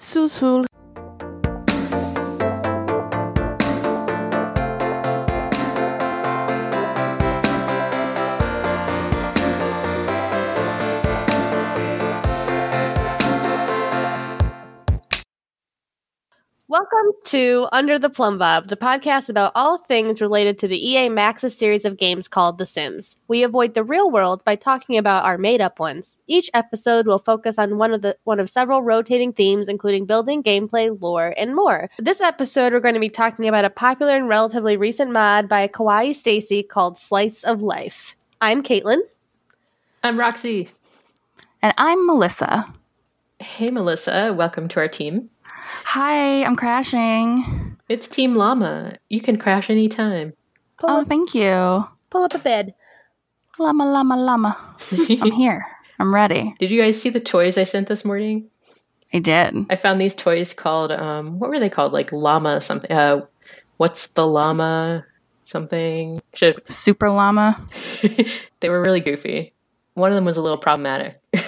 Susul. Welcome to Under the Plumbob, the podcast about all things related to the EA Maxis series of games called The Sims. We avoid the real world by talking about our made-up ones. Each episode will focus on one of the one of several rotating themes, including building, gameplay, lore, and more. This episode, we're going to be talking about a popular and relatively recent mod by KawaiiStacie called Slice of Life. I'm Caitlin. I'm Roxy. And I'm Melissa. Hey, Melissa. Welcome to our team. Hi, I'm crashing. It's Team Llama. You can crash anytime. Pull oh, up, thank you. Pull up a bed. Llama, llama, llama. I'm here. I'm ready. Did you guys see the toys I sent this morning? I did. I found these toys called, um, what were they called? Like llama something. Uh, what's the llama something? Should Super llama. they were really goofy. One of them was a little problematic.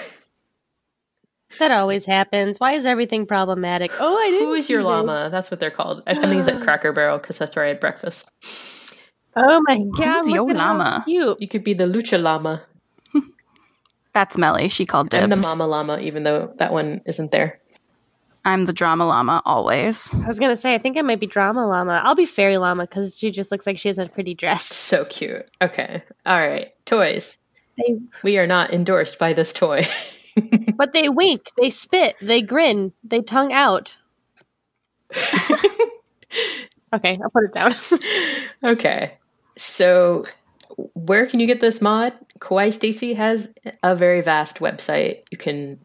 That always happens. Why is everything problematic? Oh, I didn't. Who is your llama? That's what they're called. I found these at Cracker Barrel because that's where I had breakfast. Oh my god! Who's your llama? You you could be the lucha llama. that's Melly. She called dibs. I'm the mama llama, even though that one isn't there. I'm the drama llama always. I was gonna say I think I might be drama llama. I'll be fairy llama because she just looks like she has a pretty dress. So cute. Okay. All right. Toys. They- we are not endorsed by this toy. but they wink, they spit, they grin, they tongue out. okay, I'll put it down. okay. So, where can you get this mod? KawaiiStacie has a very vast website. You can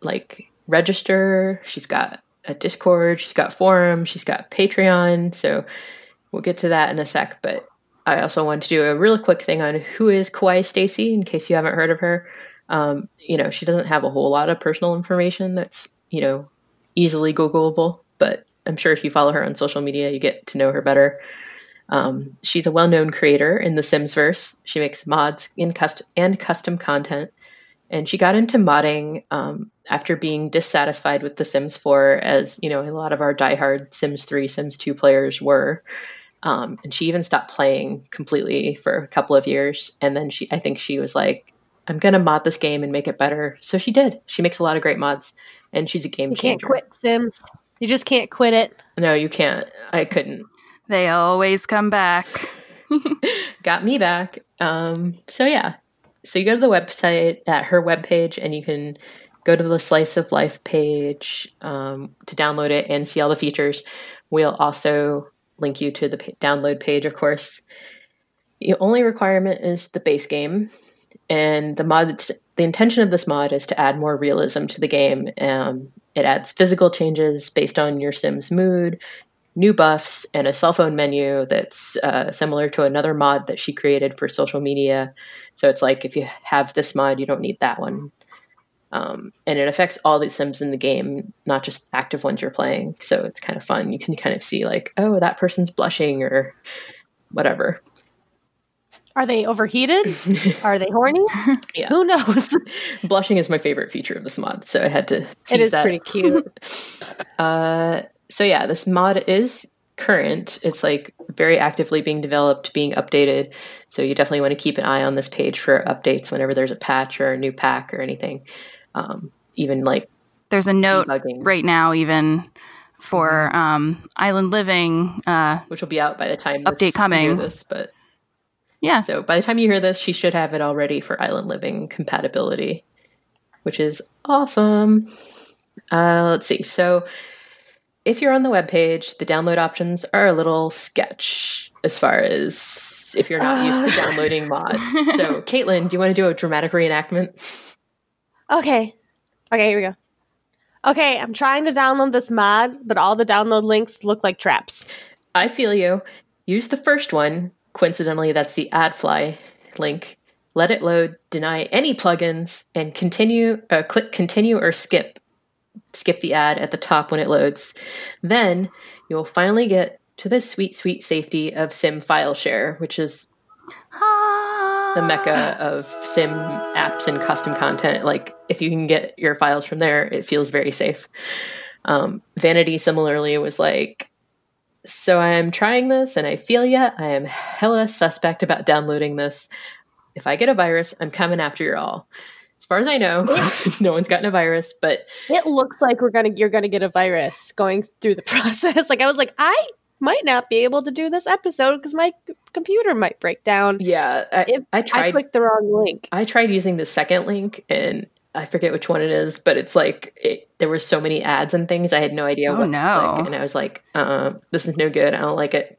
like register. She's got a Discord, she's got forum, she's got Patreon. So, we'll get to that in a sec, but I also want to do a real quick thing on who is KawaiiStacie in case you haven't heard of her. Um, you know, she doesn't have a whole lot of personal information that's, you know, easily Googleable, but I'm sure if you follow her on social media, you get to know her better. Um, she's a well known creator in the Sims verse. She makes mods in and custom content. And she got into modding um, after being dissatisfied with The Sims 4, as you know, a lot of our diehard Sims 3, Sims 2 players were. Um, and she even stopped playing completely for a couple of years. And then she, I think she was like, I'm gonna mod this game and make it better. So she did. She makes a lot of great mods, and she's a game you changer. You can't quit Sims. You just can't quit it. No, you can't. I couldn't. They always come back. Got me back. Um, so yeah. So you go to the website at her webpage, and you can go to the slice of life page um, to download it and see all the features. We'll also link you to the download page, of course. The only requirement is the base game and the mod the intention of this mod is to add more realism to the game. Um, it adds physical changes based on your sim's mood new buffs and a cell phone menu that's uh, similar to another mod that she created for social media. So it's like if you have this mod you don't need that one. Um, and it affects all the sims in the game not just active ones you're playing. So it's kind of fun. You can kind of see like oh that person's blushing or whatever are they overheated? Are they horny? Yeah. Who knows? Blushing is my favorite feature of this mod, so I had to. It is that. pretty cute. uh, so yeah, this mod is current. It's like very actively being developed, being updated. So you definitely want to keep an eye on this page for updates whenever there's a patch or a new pack or anything. Um, even like there's a note debugging. right now, even for mm-hmm. um, Island Living, uh, which will be out by the time update coming. This, but yeah. So by the time you hear this, she should have it already for Island Living compatibility, which is awesome. Uh, let's see. So if you're on the web page, the download options are a little sketch as far as if you're not used to downloading mods. So, Caitlin, do you want to do a dramatic reenactment? Okay. Okay, here we go. Okay, I'm trying to download this mod, but all the download links look like traps. I feel you. Use the first one Coincidentally, that's the AdFly link. Let it load, deny any plugins, and continue. Uh, click continue or skip. Skip the ad at the top when it loads. Then you will finally get to the sweet, sweet safety of SimFileShare, which is the mecca of sim apps and custom content. Like, if you can get your files from there, it feels very safe. Um, Vanity similarly was like, so I'm trying this and I feel yet I am hella suspect about downloading this. If I get a virus, I'm coming after you all. As far as I know, no one's gotten a virus, but it looks like we're gonna you're gonna get a virus going through the process. like I was like, I might not be able to do this episode because my computer might break down. Yeah, I, if I tried. I clicked the wrong link. I tried using the second link, and I forget which one it is, but it's like it, there were so many ads and things. I had no idea Oh, what no. to click, and I was like, uh, "This is no good. I don't like it."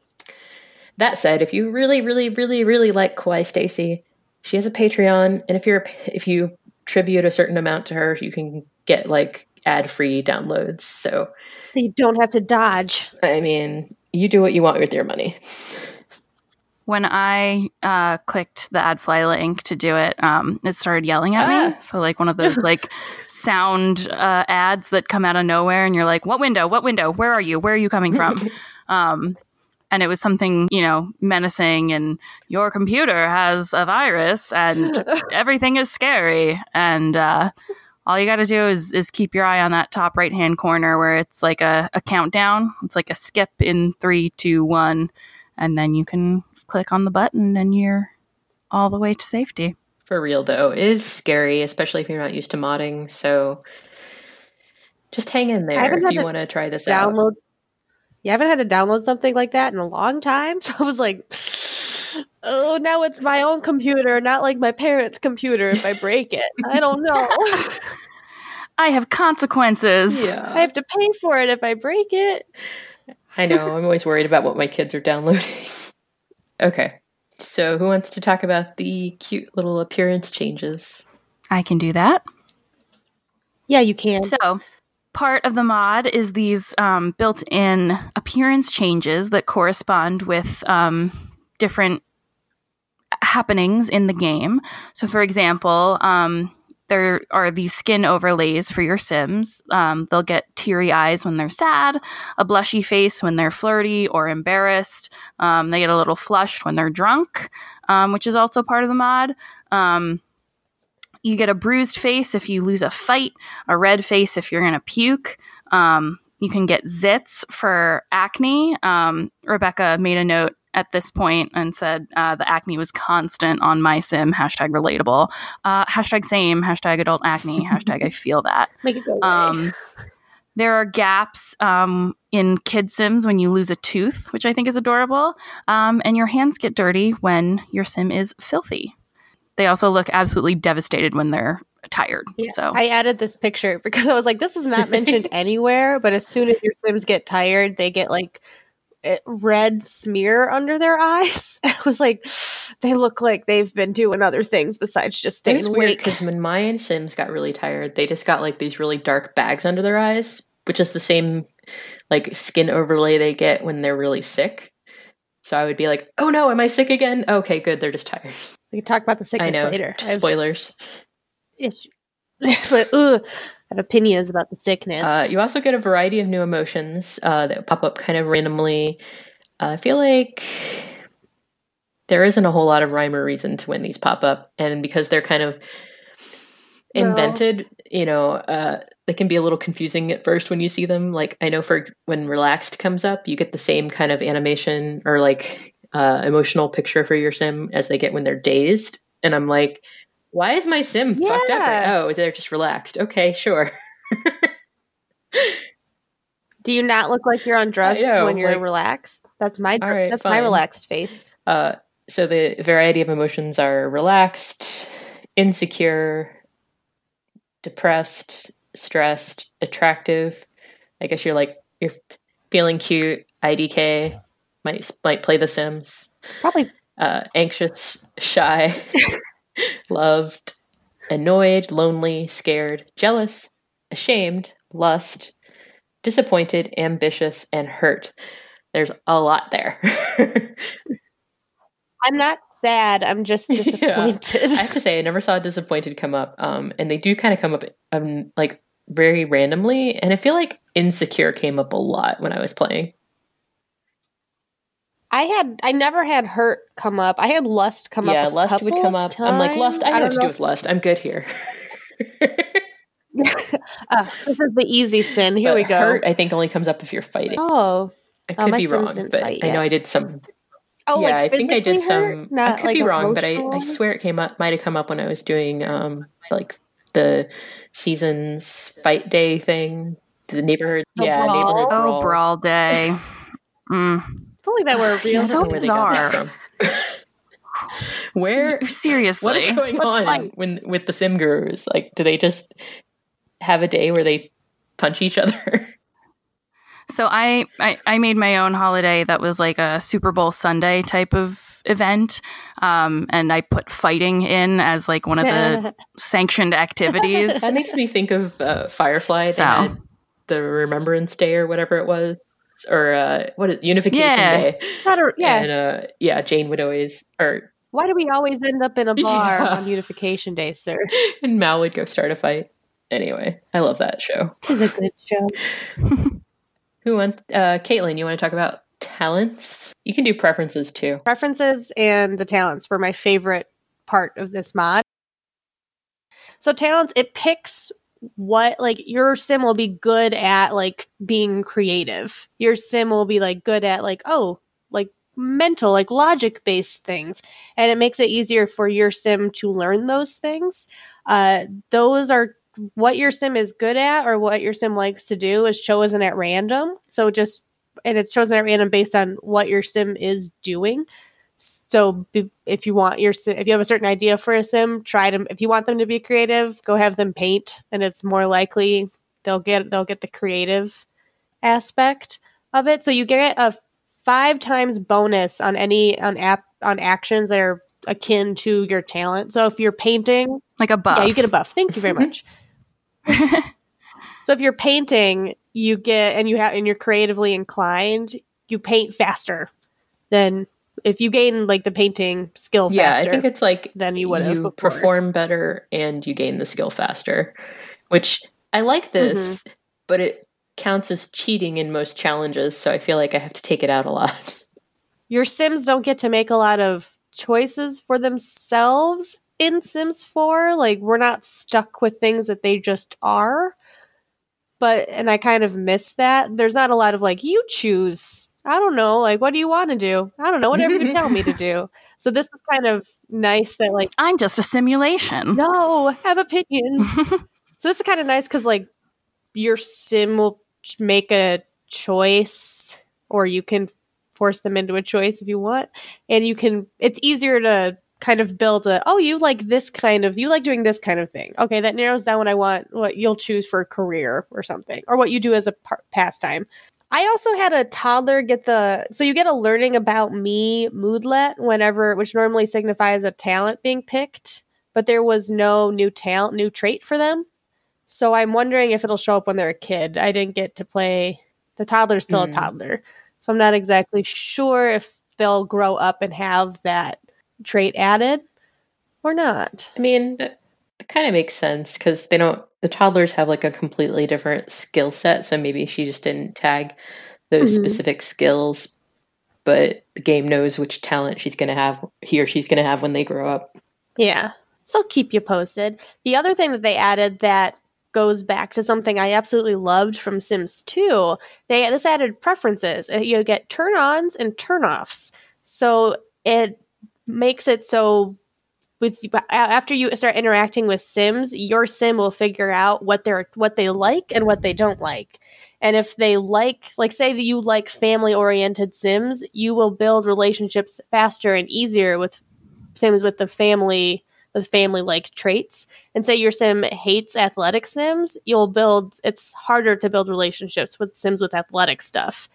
That said, if you really, really, really, really like KawaiiStacie, she has a Patreon, and if you're if you tribute a certain amount to her, you can get like ad free downloads. So, So you don't have to dodge. I mean, you do what you want with your money. When I uh, clicked the AdFly link to do it, um, it started yelling at me. Ah. So like one of those like sound uh, ads that come out of nowhere, and you're like, "What window? What window? Where are you? Where are you coming from?" um, and it was something you know menacing, and your computer has a virus, and everything is scary, and uh, all you got to do is is keep your eye on that top right hand corner where it's like a, a countdown. It's like a skip in three, two, one, and then you can click on the button and you're all the way to safety. For real though, it is scary, especially if you're not used to modding. So just hang in there if you want to try this out. Download. You haven't had to download something like that in a long time. So I was like, oh, now it's my own computer, not like my parents' computer if I break it. I don't know. I have consequences. Yeah, I have to pay for it if I break it. I know. I'm always worried about what my kids are downloading. Okay, so who wants to talk about the cute little appearance changes? I can do that. Yeah, you can. So, part of the mod is these um, built in appearance changes that correspond with um, different happenings in the game. So, for example, um, there are these skin overlays for your Sims. Um, they'll get teary eyes when they're sad, a blushy face when they're flirty or embarrassed. Um, they get a little flushed when they're drunk, um, which is also part of the mod. Um, you get a bruised face if you lose a fight, a red face if you're going to puke. Um, you can get zits for acne. Um, Rebecca made a note at this point and said uh, the acne was constant on my sim. Hashtag relatable. Uh, hashtag same. Hashtag adult acne. hashtag I feel that. Make it go away. Um, there are gaps um, in kid sims when you lose a tooth, which I think is adorable. Um, and your hands get dirty when your sim is filthy. They also look absolutely devastated when they're tired. Yeah, so I added this picture because I was like, this is not mentioned anywhere, but as soon as your Sims get tired, they get like Eh, red smear under their eyes. I was like, they look like they've been doing other things besides just staying weird awake. because when my and Sims got really tired, they just got like these really dark bags under their eyes, which is the same like skin overlay they get when they're really sick. So I would be like, "Oh no, am I sick again?" Okay, good. They're just tired. We can talk about the I sickness know. later. I Spoilers. issue- but ugh, I have opinions about the sickness. Uh, you also get a variety of new emotions uh, that pop up kind of randomly. Uh, I feel like there isn't a whole lot of rhyme or reason to when these pop up, and because they're kind of No. invented, you know, uh, they can be a little confusing at first when you see them. Like I know for when relaxed comes up, you get the same kind of animation or like uh, emotional picture for your sim as they get when they're dazed, and I'm like. Why is my sim fucked up? Right? Oh, they're just relaxed. Okay, sure. Do you not look like you're on drugs know, when you're like- relaxed? That's my right, that's my relaxed face. Uh, so the variety of emotions are relaxed, insecure, depressed, stressed, attractive. I guess you're like you're feeling cute. IDK might might play The Sims. Probably Uh, anxious, shy, loved, annoyed, lonely, scared, jealous, ashamed, lust, disappointed, ambitious, and hurt. There's a lot there. I'm not sad. I'm just Yeah. disappointed. I have to say, I never saw disappointed come up, um, and they do kind of come up um, like very randomly. And I feel like insecure came up a lot when I was playing. I had I never had hurt come up. I had lust come yeah, up. a lust would come of up. I'm like lust. I know don't what to do with lust. I'm good here. uh, this is the easy sin. Here But we go. Hurt, I think, only comes up if you're fighting. Oh, I Oh, could my be wrong, but I know. I did some. oh, yeah, like I think I did hurt? some. Not I could like be wrong, but I, I swear it came up. Might have come up when I was doing um like the seasons fight day thing. The neighborhood, The yeah, brawl? neighborhood Oh, brawl. brawl day. Mm. If only that were real. So know where they got that bizarre. Where Seriously. what is going Let's on fight. when with the sim gurus? Like, do they just have a day where they punch each other? So I, I I made my own holiday that was like a Super Bowl Sunday type of event, um, and I put fighting in as like one of the sanctioned activities. that makes me think of uh, Firefly. They So. the Remembrance Day or whatever it was, or uh, what is Unification Yeah. Day? Not a- yeah. and uh, yeah, Jane would always, or Why do we always end up in a bar Yeah. on Unification Day, sir? and Mal would go start a fight. Anyway, I love that show. This is a good show. Who want? Uh, Caitlin, you want to talk about talents? You can do preferences too. Preferences and the talents were my favorite part of this mod. So talents, it picks what like your sim will be good at like being creative. Your sim will be like good at like oh like mental like logic based things and it makes it easier for your sim to learn those things. Uh those are what your sim is good at or what your sim likes to do is chosen at random. So just and it's chosen at random based on what your sim is doing. So be- if you want your if you have a certain idea for a sim, try to if you want them to be creative, go have them paint and it's more likely they'll get they'll get the creative aspect of it. So you get a 5 times bonus on any on app on actions that are akin to your talent. So if you're painting, like a buff. yeah, you get a buff. Thank you very much. so if you're painting, you get and you have and you're creatively inclined, you paint faster than if you gain like the painting skill Yeah, faster. I think it's like then you would have you perform better and you gain the skill faster, which I like this, Mm-hmm. but it counts as cheating in most challenges, so I feel like I have to take it out a lot. your Sims don't get to make a lot of choices for themselves in Sims 4. Like we're not stuck with things that they just are. But and I kind of miss that. There's not a lot of like you choose. I don't know, like what do you want to do? I don't know, whatever you tell me to do. So this is kind of nice that like I'm just a simulation. no, have opinions. so this is kind of nice because like your sim will make a choice, or you can force them into a choice if you want, and you can. It's easier to kind of build a. Oh, you like this kind of. You like doing this kind of thing. Okay, that narrows down what I want. What you'll choose for a career or something, or what you do as a par- pastime. I also had a toddler get the so you get a learning about me moodlet whenever which normally signifies a talent being picked, but there was no new talent new trait for them. So I'm wondering if it'll show up when they're a kid. I didn't get to play the toddler's still Hmm. a toddler. So I'm not exactly sure if they'll grow up and have that trait added or not. I mean, it kind of makes sense because they don't. The toddlers have like a completely different skill set, so maybe she just didn't tag those Mhm. specific skills. But the game knows which talent she's going to have, he or she's going to have when they grow up. Yeah. So I'll keep you posted. The other thing that they added that goes back to something I absolutely loved from Sims 2, they this added preferences. You get turn-ons and turn-offs. So it makes it so with after you start interacting with Sims, your Sim will figure out what they're what they like and what they don't like. And if they like, like, say that you like family oriented Sims, you will build relationships faster and easier with Sims with the family with family like traits. And say your Sim hates athletic Sims, you'll build. It's harder to build relationships with Sims with athletic stuff.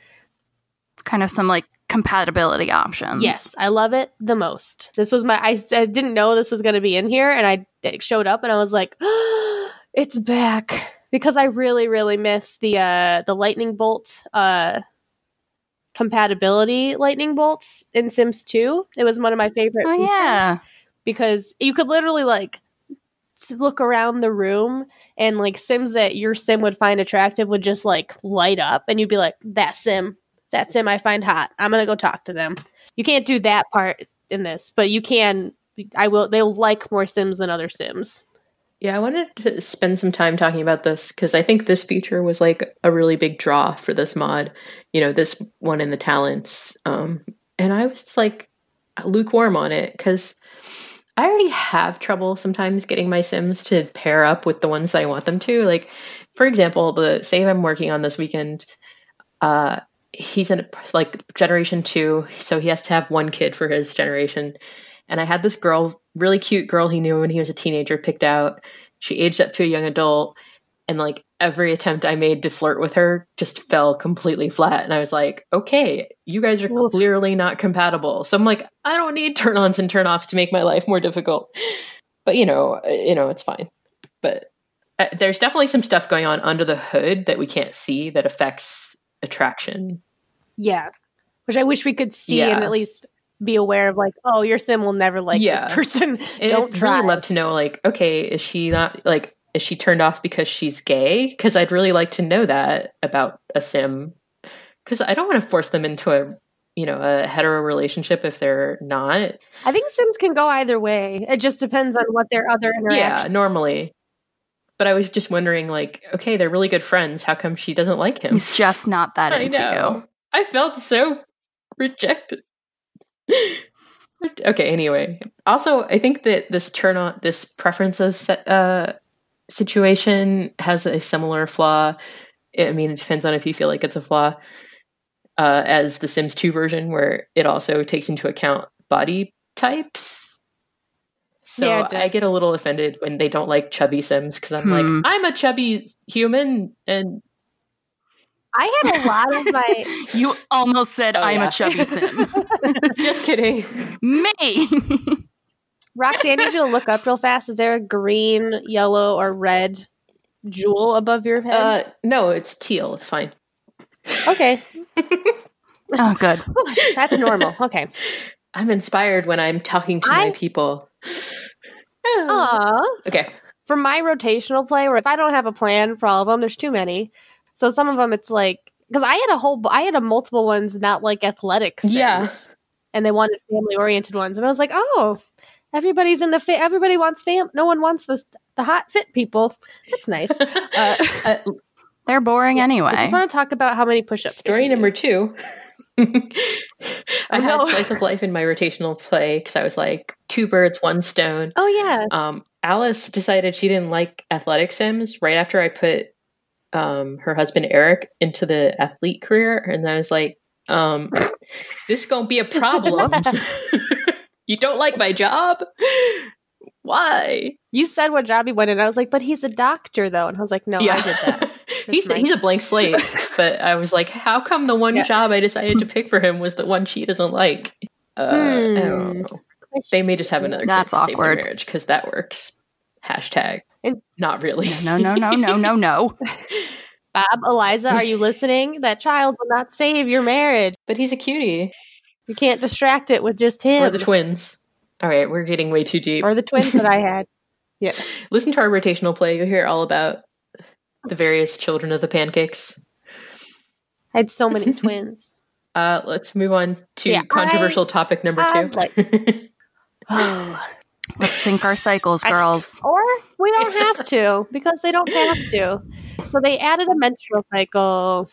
Kind of some like compatibility options. Yes, I love it the most. This was my. I, I didn't know this was going to be in here, and I it showed up, and I was like, "It's back!" Because I really, really miss the uh the lightning bolt uh compatibility lightning bolts in Sims 2. It was one of my favorite. Oh yeah. because you could literally like look around the room and like sims that your sim would find attractive would just like light up and you'd be like that sim that sim i find hot i'm gonna go talk to them you can't do that part in this but you can i will they'll like more sims than other sims Yeah, I wanted to spend some time talking about this because I think this feature was like a really big draw for this mod. You know, this one in the talents. Um, and I was like lukewarm on it because I already have trouble sometimes getting my Sims to pair up with the ones I want them to. Like, for example, the save I'm working on this weekend, uh, he's in like generation two, so he has to have one kid for his generation. And I had this girl, really cute girl he knew when he was a teenager, picked out. She aged up to a young adult, and like every attempt I made to flirt with her just fell completely flat. And I was like, okay, you guys are Oof. clearly not compatible. So I'm like, I don't need turn ons and turn offs to make my life more difficult. But you know, uh, you know, it's fine. But uh, there's definitely some stuff going on under the hood that we can't see that affects attraction. Yeah. Which I wish we could see yeah. and at least be aware of like, oh, your sim will never like yeah. this person. Don't I'd really love to know, like, okay, is she not like is she turned off because she's gay? Because I'd really like to know that about a sim. Because I don't want to force them into a you know a hetero relationship if they're not. I think sims can go either way. It just depends on what their other interaction. Yeah, normally. But I was just wondering, like, okay, they're really good friends. How come she doesn't like him? He's just not that I into know. you. I felt so rejected. okay, anyway. Also, I think that this turn on this preferences uh, situation has a similar flaw. I mean, it depends on if you feel like it's a flaw. Uh, as the Sims 2 version, where it also takes into account body types. So yeah, I get a little offended when they don't like chubby Sims because I'm hmm. like, I'm a chubby human and I had a lot of my. you almost said oh, I'm yeah. a chubby sim. Just kidding. Me. Roxy, I need you to look up real fast. Is there a green, yellow, or red jewel above your head? Uh, no, it's teal. It's fine. Okay. oh, good. That's normal. Okay. I'm inspired when I'm talking to I... my people. Aww. Okay. For my rotational play, where if I don't have a plan for all of them, there's too many. So some of them, it's like because I had a whole, I had a multiple ones, not like athletics. Yes. Yeah. And they wanted family oriented ones, and I was like, oh, everybody's in the fa- everybody wants fam. No one wants the the hot fit people. That's nice. Uh, uh, They're boring anyway. I just want to talk about how many push-ups. Story number two. I had slice of life in my rotational play because I was like two birds, one stone. Oh yeah. Um, Alice decided she didn't like athletic sims right after I put um, her husband Eric into the athlete career, and I was like, um, "This gonna be a problem." you don't like my job? Why? You said what job he went in. I was like, "But he's a doctor, though," and I was like, "No, yeah. I did that." he's he's a blank slate. but I was like, "How come the one yeah. job I decided to pick for him was the one she doesn't like?" Uh, hmm. I don't know. They may just have another That's awkward. marriage because that works. Hashtag. It's, Not really. No, no, no, no, no, no. Bob, Eliza, are you listening? That child will not save your marriage. But he's a cutie. You can't distract it with just him. Or the twins. All right, we're getting way too deep. Or the twins that I had. Yeah. Listen to our rotational play. You'll hear all about the various children of the pancakes. I had so many twins. Uh, let's move on to yeah, controversial I, topic number two. Like, oh, Let's sync our cycles, girls. I, or we don't have to because they don't have to. So they added a menstrual cycle.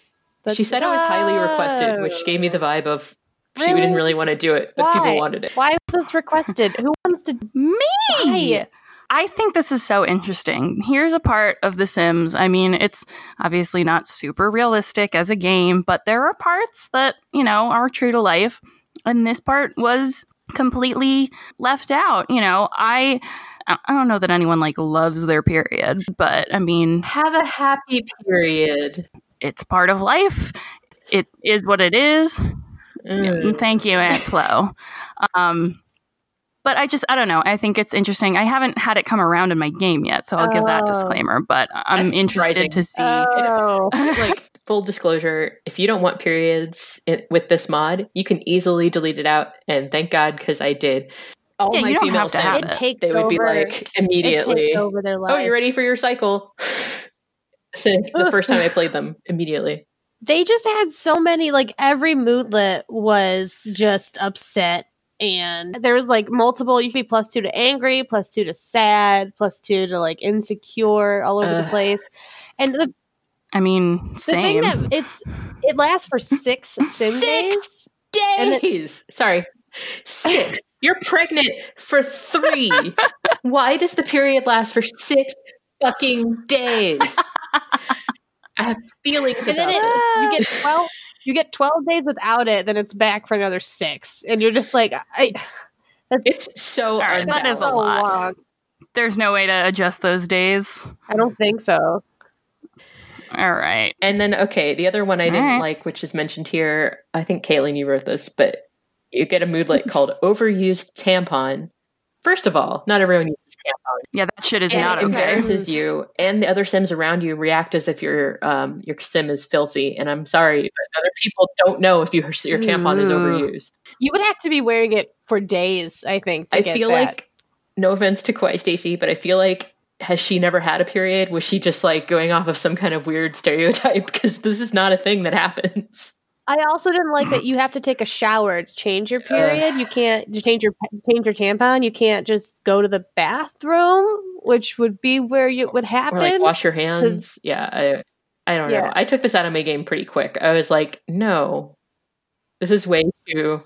She said it was highly requested, which gave me the vibe of she really? didn't really want to do it, but Why? people wanted it. Why was this requested? Who wants to? Me. Why? I think this is so interesting. Here's a part of The Sims. I mean, it's obviously not super realistic as a game, but there are parts that, you know, are true to life. And this part was completely left out. You know, I I don't know that anyone like loves their period, but I mean, have a happy period. It's part of life. It is what it is. Mm. Thank you, Aunt Flo. um, but I just I don't know. I think it's interesting. I haven't had it come around in my game yet, so I'll oh, give that oh. disclaimer. But I'm interested surprising. to see. Oh. like full disclosure, if you don't want periods with this mod, you can easily delete it out. And thank God, because I did. All yeah, my female friends, they would over, be like immediately, "Oh, you're ready for your cycle." so the first time I played them, immediately. They just had so many. Like every moodlet was just upset and there was like multiple. You could be plus two to angry, plus two to sad, plus two to like insecure, all over the place. And the, I mean, the same. thing that it's it lasts for six sim Six days. And it- days. Sorry, six. You're pregnant for three. Why does the period last for six fucking days? I have feelings And then it, this. you get twelve. You get twelve days without it, then it's back for another six, and you're just like, I. It's so right, that is a lot. long. There's no way to adjust those days. I don't think so. All right. And then, okay, the other one I didn't Alright. like, which is mentioned here, I think Caitlin, you wrote this, but you get a moodlet called overused tampon. First of all, not everyone uses tampon. Yeah, that shit is and not it okay. embarrasses you, and the other Sims around you react as if your um, your Sim is filthy. And I'm sorry, but other people don't know if you, your tampon is overused. You would have to be wearing it for days, I think. To I get feel that. like, no offense to KawaiiStacie, but I feel like has she never had a period? Was she just like going off of some kind of weird stereotype? Because this is not a thing that happens. I also didn't like that you have to take a shower to change your period. You can't change your change your tampon. You can't just go to the bathroom, which would be where you would Or happen. like wash your hands. Yeah, I, I don't know. I took this out of my game pretty quick. I was like, no, this is way too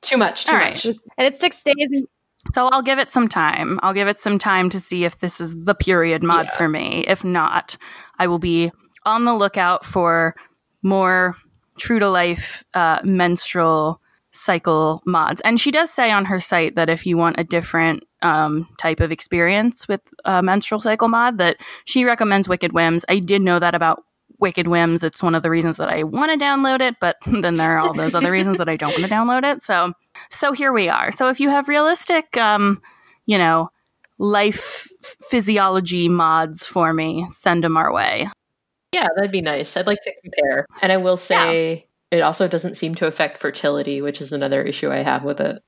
too much. Too All right. much. and it's six days. So I'll give it some time. I'll give it some time to see if this is the period mod Yeah. for me. If not, I will be on the lookout for more true to life uh, menstrual cycle mods. And she does say on her site that if you want a different um, type of experience with a menstrual cycle mod, that she recommends Wicked Whims. I did know that about Wicked Whims. It's one of the reasons that I want to download it, but then there are all those other reasons that I don't want to download it. So, so here we are. So if you have realistic, um, you know, life physiology mods for me, send them our way. Yeah, that'd be nice. I'd like to compare. And I will say it also doesn't seem to affect fertility, which is another issue I have with it.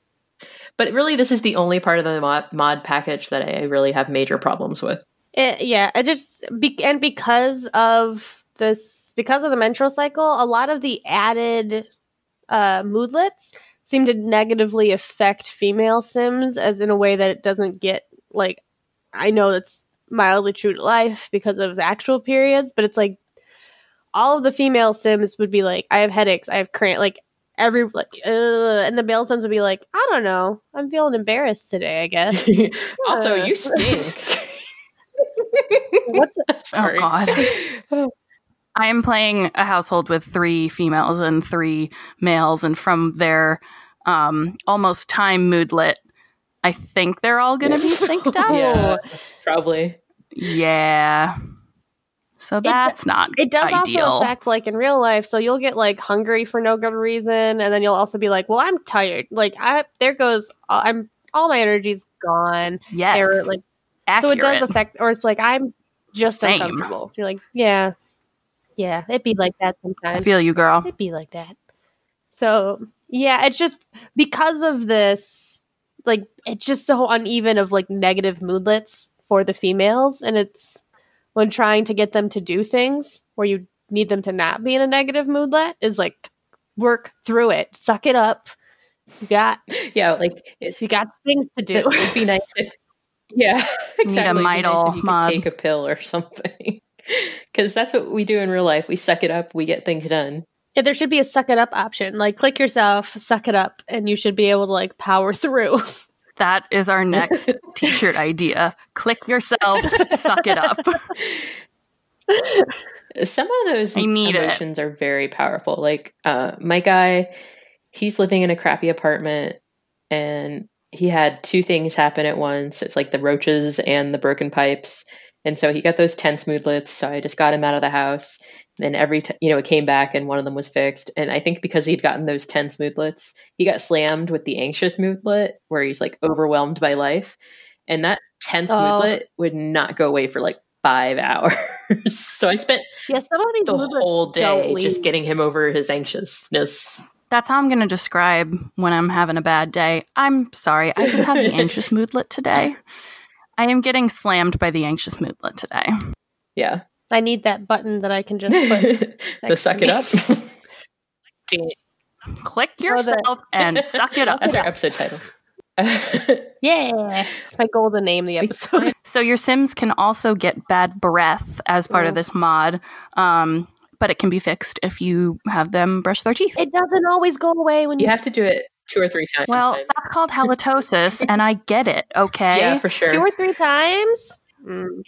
But really, this is the only part of the mod, mod package that I really have major problems with. It, yeah, it just be, and because of this, because of the menstrual cycle, a lot of the added uh, moodlets seem to negatively affect female Sims, as in a way that it doesn't get like. I know that's mildly true to life because of actual periods, but it's like all of the female Sims would be like, "I have headaches, I have cramp," like every like, uh, and the male Sims would be like, "I don't know, I'm feeling embarrassed today, I guess." also, you stink. What's Sorry. Oh God. I am playing a household with three females and three males, and from their um, almost time moodlet, I think they're all going to be synced up. Yeah, probably. Yeah. So that's not It does ideal. also affect like in real life. So you'll get like hungry for no good reason, and then you'll also be like, "Well, I'm tired. Like, I there goes I'm all my energy's gone." yes. Or, like so, it does affect. Or it's like I'm just Same. uncomfortable. You're like, yeah, yeah, it'd be like that sometimes. I feel you, girl. It'd be like that. So yeah, it's just because of this, like it's just so uneven of like negative moodlets for the females, and it's when trying to get them to do things where you need them to not be in a negative moodlet is like work through it, suck it up. You got Yeah, like it, you got things to do. it would be nice if. Yeah, exactly. It'd be nice Midol if you could take a pill or something. Because that's what we do in real life. We suck it up. We get things done. Yeah, there should be a suck it up option. Like click yourself, suck it up, and you should be able to like power through. That is our next t-shirt idea. Click yourself, suck it up. Some of those I need it. emotions are very powerful. Like uh, my guy, he's living in a crappy apartment, and he had two things happen at once. It's like the roaches and the broken pipes, and so he got those tense moodlets. So I just got him out of the house. And every t- you know it came back, and one of them was fixed. And I think because he'd gotten those tense moodlets, he got slammed with the anxious moodlet, where he's like overwhelmed by life, and that tense Oh. moodlet would not go away for like five hours. so I spent yeah, some of these the whole day just getting him over his anxiousness. That's how I'm going to describe when I'm having a bad day. I'm sorry. I just have the anxious moodlet today. I am getting slammed by the anxious moodlet today. Yeah. I need that button that I can just put. the suck it up. Dang it. Click yourself and suck it up. That's our episode title. Yeah. It's my goal to name the episode. So your Sims can also get bad breath as part of Oh. this mod, um, but it can be fixed if you have them brush their teeth. It doesn't always go away when you, you have to do it two or three times. Well, sometime. that's called halitosis, and I get it. Okay. yeah, for sure. two or three times. Mm.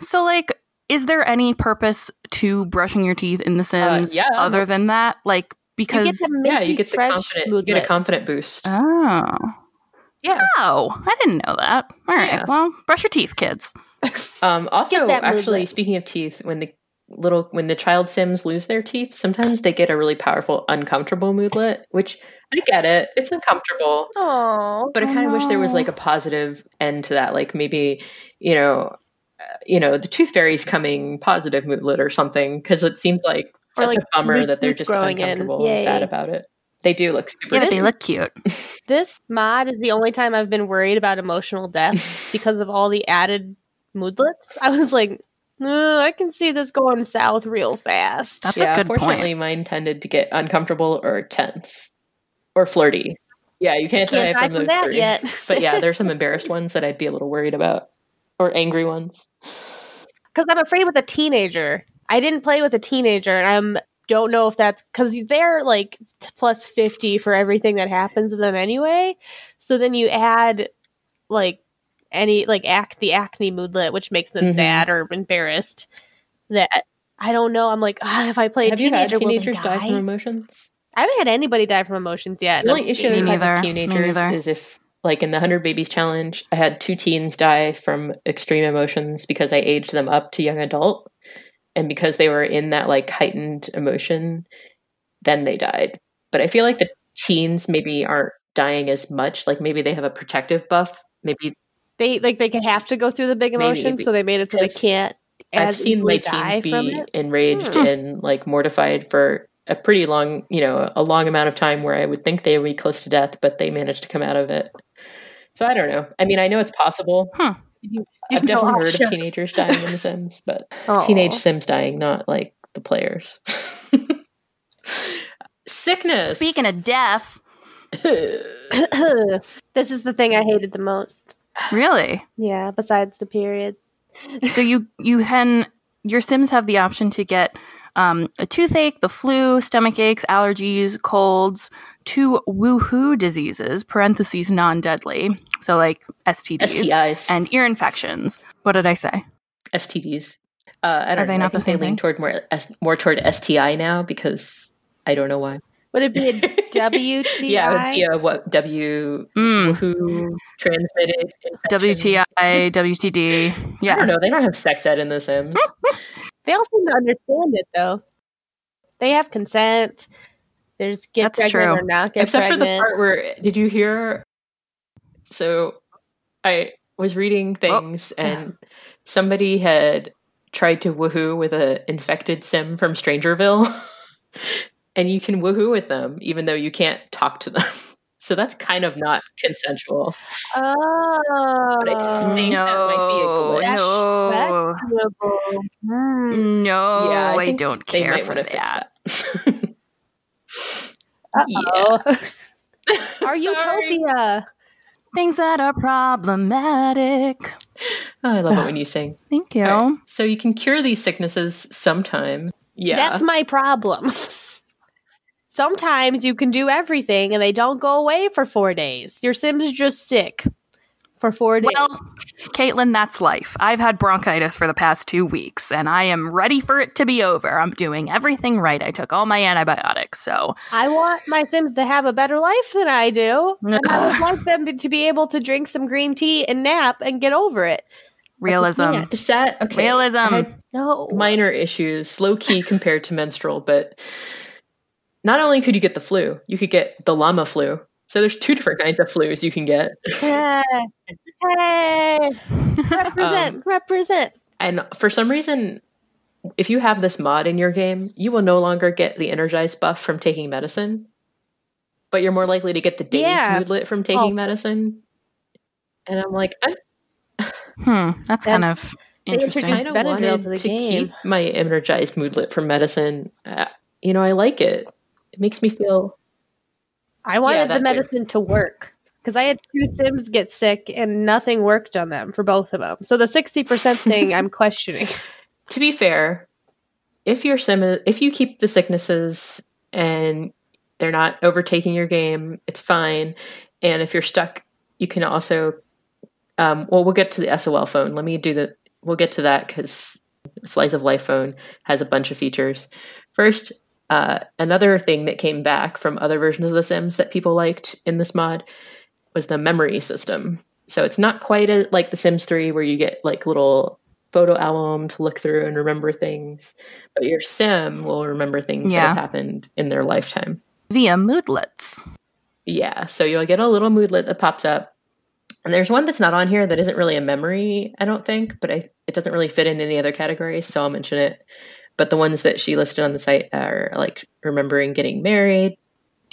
So, like, is there any purpose to brushing your teeth in The Sims yeah. other than that? Like, You get because to yeah, you get the confident, you get a confident boost. oh, Yeah. oh, I didn't know that. All right, Yeah. well, brush your teeth, kids. Um, also, actually, speaking of teeth, when the little when the child sims lose their teeth, sometimes they get a really powerful uncomfortable moodlet, which I get it. It's uncomfortable, Oh, but I kind of wish there was like a positive end to that. Like maybe you know, uh, you know, the tooth fairy's coming positive moodlet or something because it seems like Or, such like, a bummer that they're just uncomfortable and sad about it. They do look super. Yeah, they cute. look cute. this mod is the only time I've been worried about emotional death because of all the added moodlets. I was like, "Uh, I can see this going south real fast. That's a yeah, good point. fortunately, mine tended to get uncomfortable or tense or flirty. Yeah, you can't, Can't die from those that three. yet. but yeah, there's some embarrassed ones that I'd be a little worried about, or angry ones. because I'm afraid with a teenager. I didn't play with a teenager, and I'm don't know if that's because they're like plus fifty for everything that happens to them anyway. So then you add like any like act the acne moodlet, which makes them Mhm. sad or embarrassed. That I don't know. I'm like, if I play a Have you had teenager, will they teenagers die? die? from emotions? I haven't had anybody die from emotions yet. The only issue. I've had with teenagers is if, like in the Hundred Babies challenge, I had two teens die from extreme emotions because I aged them up to young adult, and because they were in that like heightened emotion, then they died. But I feel like the teens maybe aren't dying as much. Like maybe they have a protective buff. Maybe they like they can have to go through the big Maybe, emotions, so they made it so they can't. I've seen my teens be enraged Hmm. and like mortified for a pretty long, you know, a long amount of time where I would think they would be close to death, but they managed to come out of it. So I don't know. I mean, I know it's possible. Hmm. I've definitely heard shucks. of teenagers dying in The Sims, but Aw. teenage Sims dying, not like the players. Sickness. Speaking of death, this is the thing I hated the most. really? Yeah, besides the period. so you you can your Sims have the option to get um, a toothache, the flu, stomach aches, allergies, colds, two woohoo diseases (parentheses non-deadly), so like STDs STIs and ear infections. What did I say? STDs. Uh, I don't Are they know. not I the think they lean toward more S- more toward STI now because I don't know why. Would it be a WTI? Yeah, it would be a what W Mm, who transmitted infection. WTI, WTD. Yeah. I don't know. They don't have sex ed in The Sims. They all seem to understand it though. They have consent. There's get That's pregnant true. or not get Except pregnant. for the part where did you hear? So, I was reading oh. things and somebody had tried to woohoo with a infected sim from Strangerville, and you can woohoo with them even though you can't talk to them. So that's kind of not consensual. oh, But I oh, think that might be a No, glitch. no, questionable. No, Yeah, I I, don't They care might for want to that. that. yeah. Oh. Our utopia. Things that are problematic. Oh, I love it when you sing. Thank you. All right. So you can cure these sicknesses sometime. Yeah. That's my problem. Sometimes you can do everything and they don't go away for four days. Your Sim's is just sick for four days. Well, Caitlin, that's life. I've had bronchitis for the past two weeks, and I am ready for it to be over. I'm doing everything right. I took all my antibiotics, so I want my Sims to have a better life than I do. And I would like them to be able to drink some green tea and nap and get over it. realism. can't. Okay? Realism. No. minor issues, low key compared to menstrual, but not only could you get the flu, you could get the llama flu. So there's two different kinds of flus you can get. hey, hey, represent, Um, represent. And for some reason, if you have this mod in your game, you will no longer get the energized buff from taking medicine, but you're more likely to get the dazed Yeah. moodlet from taking Oh. medicine. And I'm like, I Hmm, that's That- kind of interesting. I kind of Benadryl wanted to the to game. keep my energized moodlet from medicine. Uh, you know, I like it. It makes me feel I wanted the that too. medicine to work because I had two Sims get sick and nothing worked on them for both of them. So the 60% thing I'm questioning. to be fair, if your sim if you keep the sicknesses and they're not overtaking your game, it's fine. And if you're stuck, you can also um, well, we'll get to the SOL phone. Let me do the we'll get to that because Slice of Life phone has a bunch of features. First, uh, another thing that came back from other versions of The Sims that people liked in this mod was the memory system. So it's not quite a, like The Sims 3 where you get like little photo album to look through and remember things, but your sim will remember things that have happened in their lifetime. Via moodlets. Yeah, so you'll get a little moodlet that pops up. And there's one that's not on here that isn't really a memory, I don't think, but I, it doesn't really fit in any other categories, so I'll mention it. But the ones that she listed on the site are like remembering getting married,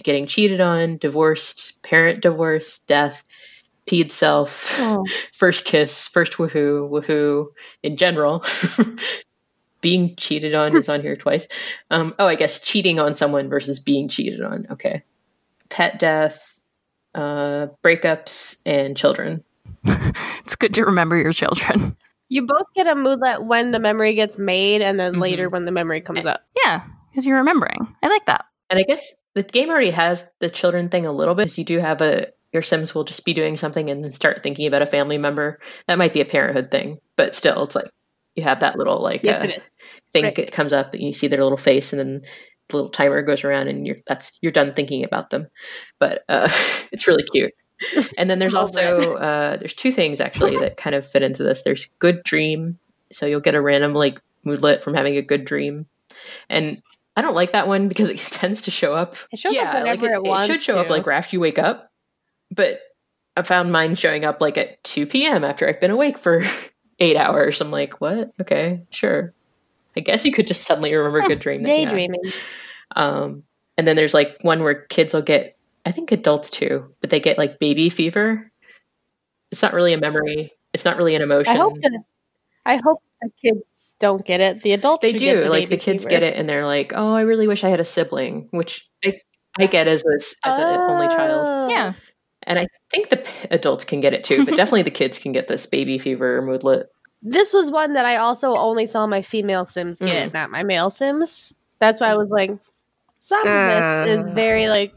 getting cheated on, divorced, parent divorce, death, peed self, Oh. first kiss, first woohoo, woohoo in general. being cheated on is on here twice. Um, oh, I guess cheating on someone versus being cheated on. Okay. Pet death, uh, breakups, and children. It's good to remember your children. You both get a moodlet when the memory gets made and then Mhm. later when the memory comes up. Yeah, because you're remembering. I like that. And I guess the game already has the children thing a little bit because You do have a your Sims will just be doing something and then start thinking about a family member. That might be a parenthood thing, but still, it's like you have that little like Yes, uh, it is. thing Right. that comes up and you see their little face and then the little timer goes around and you're that's you're done thinking about them but uh, it's really cute and then there's also uh, there's two things actually that kind of fit into this. There's good dream so you'll get a random like moodlet from having a good dream. And i don't like that one because it tends to show up. It shows up like whenever it, wants should show up like right after you wake up. But i found mine showing up like at 2 p.m after i've been awake for eight hours. I'm like what? Okay sure. I guess you could just suddenly remember a good dream daydreaming. um and then there's like one where kids will get i think adults too but they get like baby fever it's not really a memory it's not really an emotion I hope that I hope the kids don't get it. The adults they do get the like the kids fever. get it and they're like oh i really wish i had a sibling which i, I get as, a, as an only child Oh. Yeah. and i think the p- adults can get it too but definitely the kids can get this baby fever moodlet This was one that I also only saw my female Sims Mm. get, not my male Sims. That's why I was like, some of this is Uh. very like.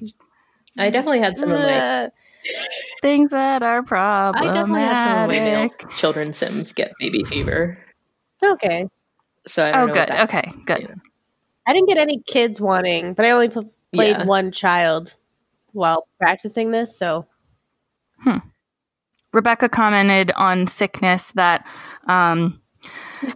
I definitely had some of my uh, Things that are i definitely had some of my male problematic. children sims get baby fever okay. so I don't Oh, know good. Okay, good. Yeah. I didn't get any kids wanting, but I only pl- played Yeah. one child while practicing this. So Rebecca commented on sickness that um,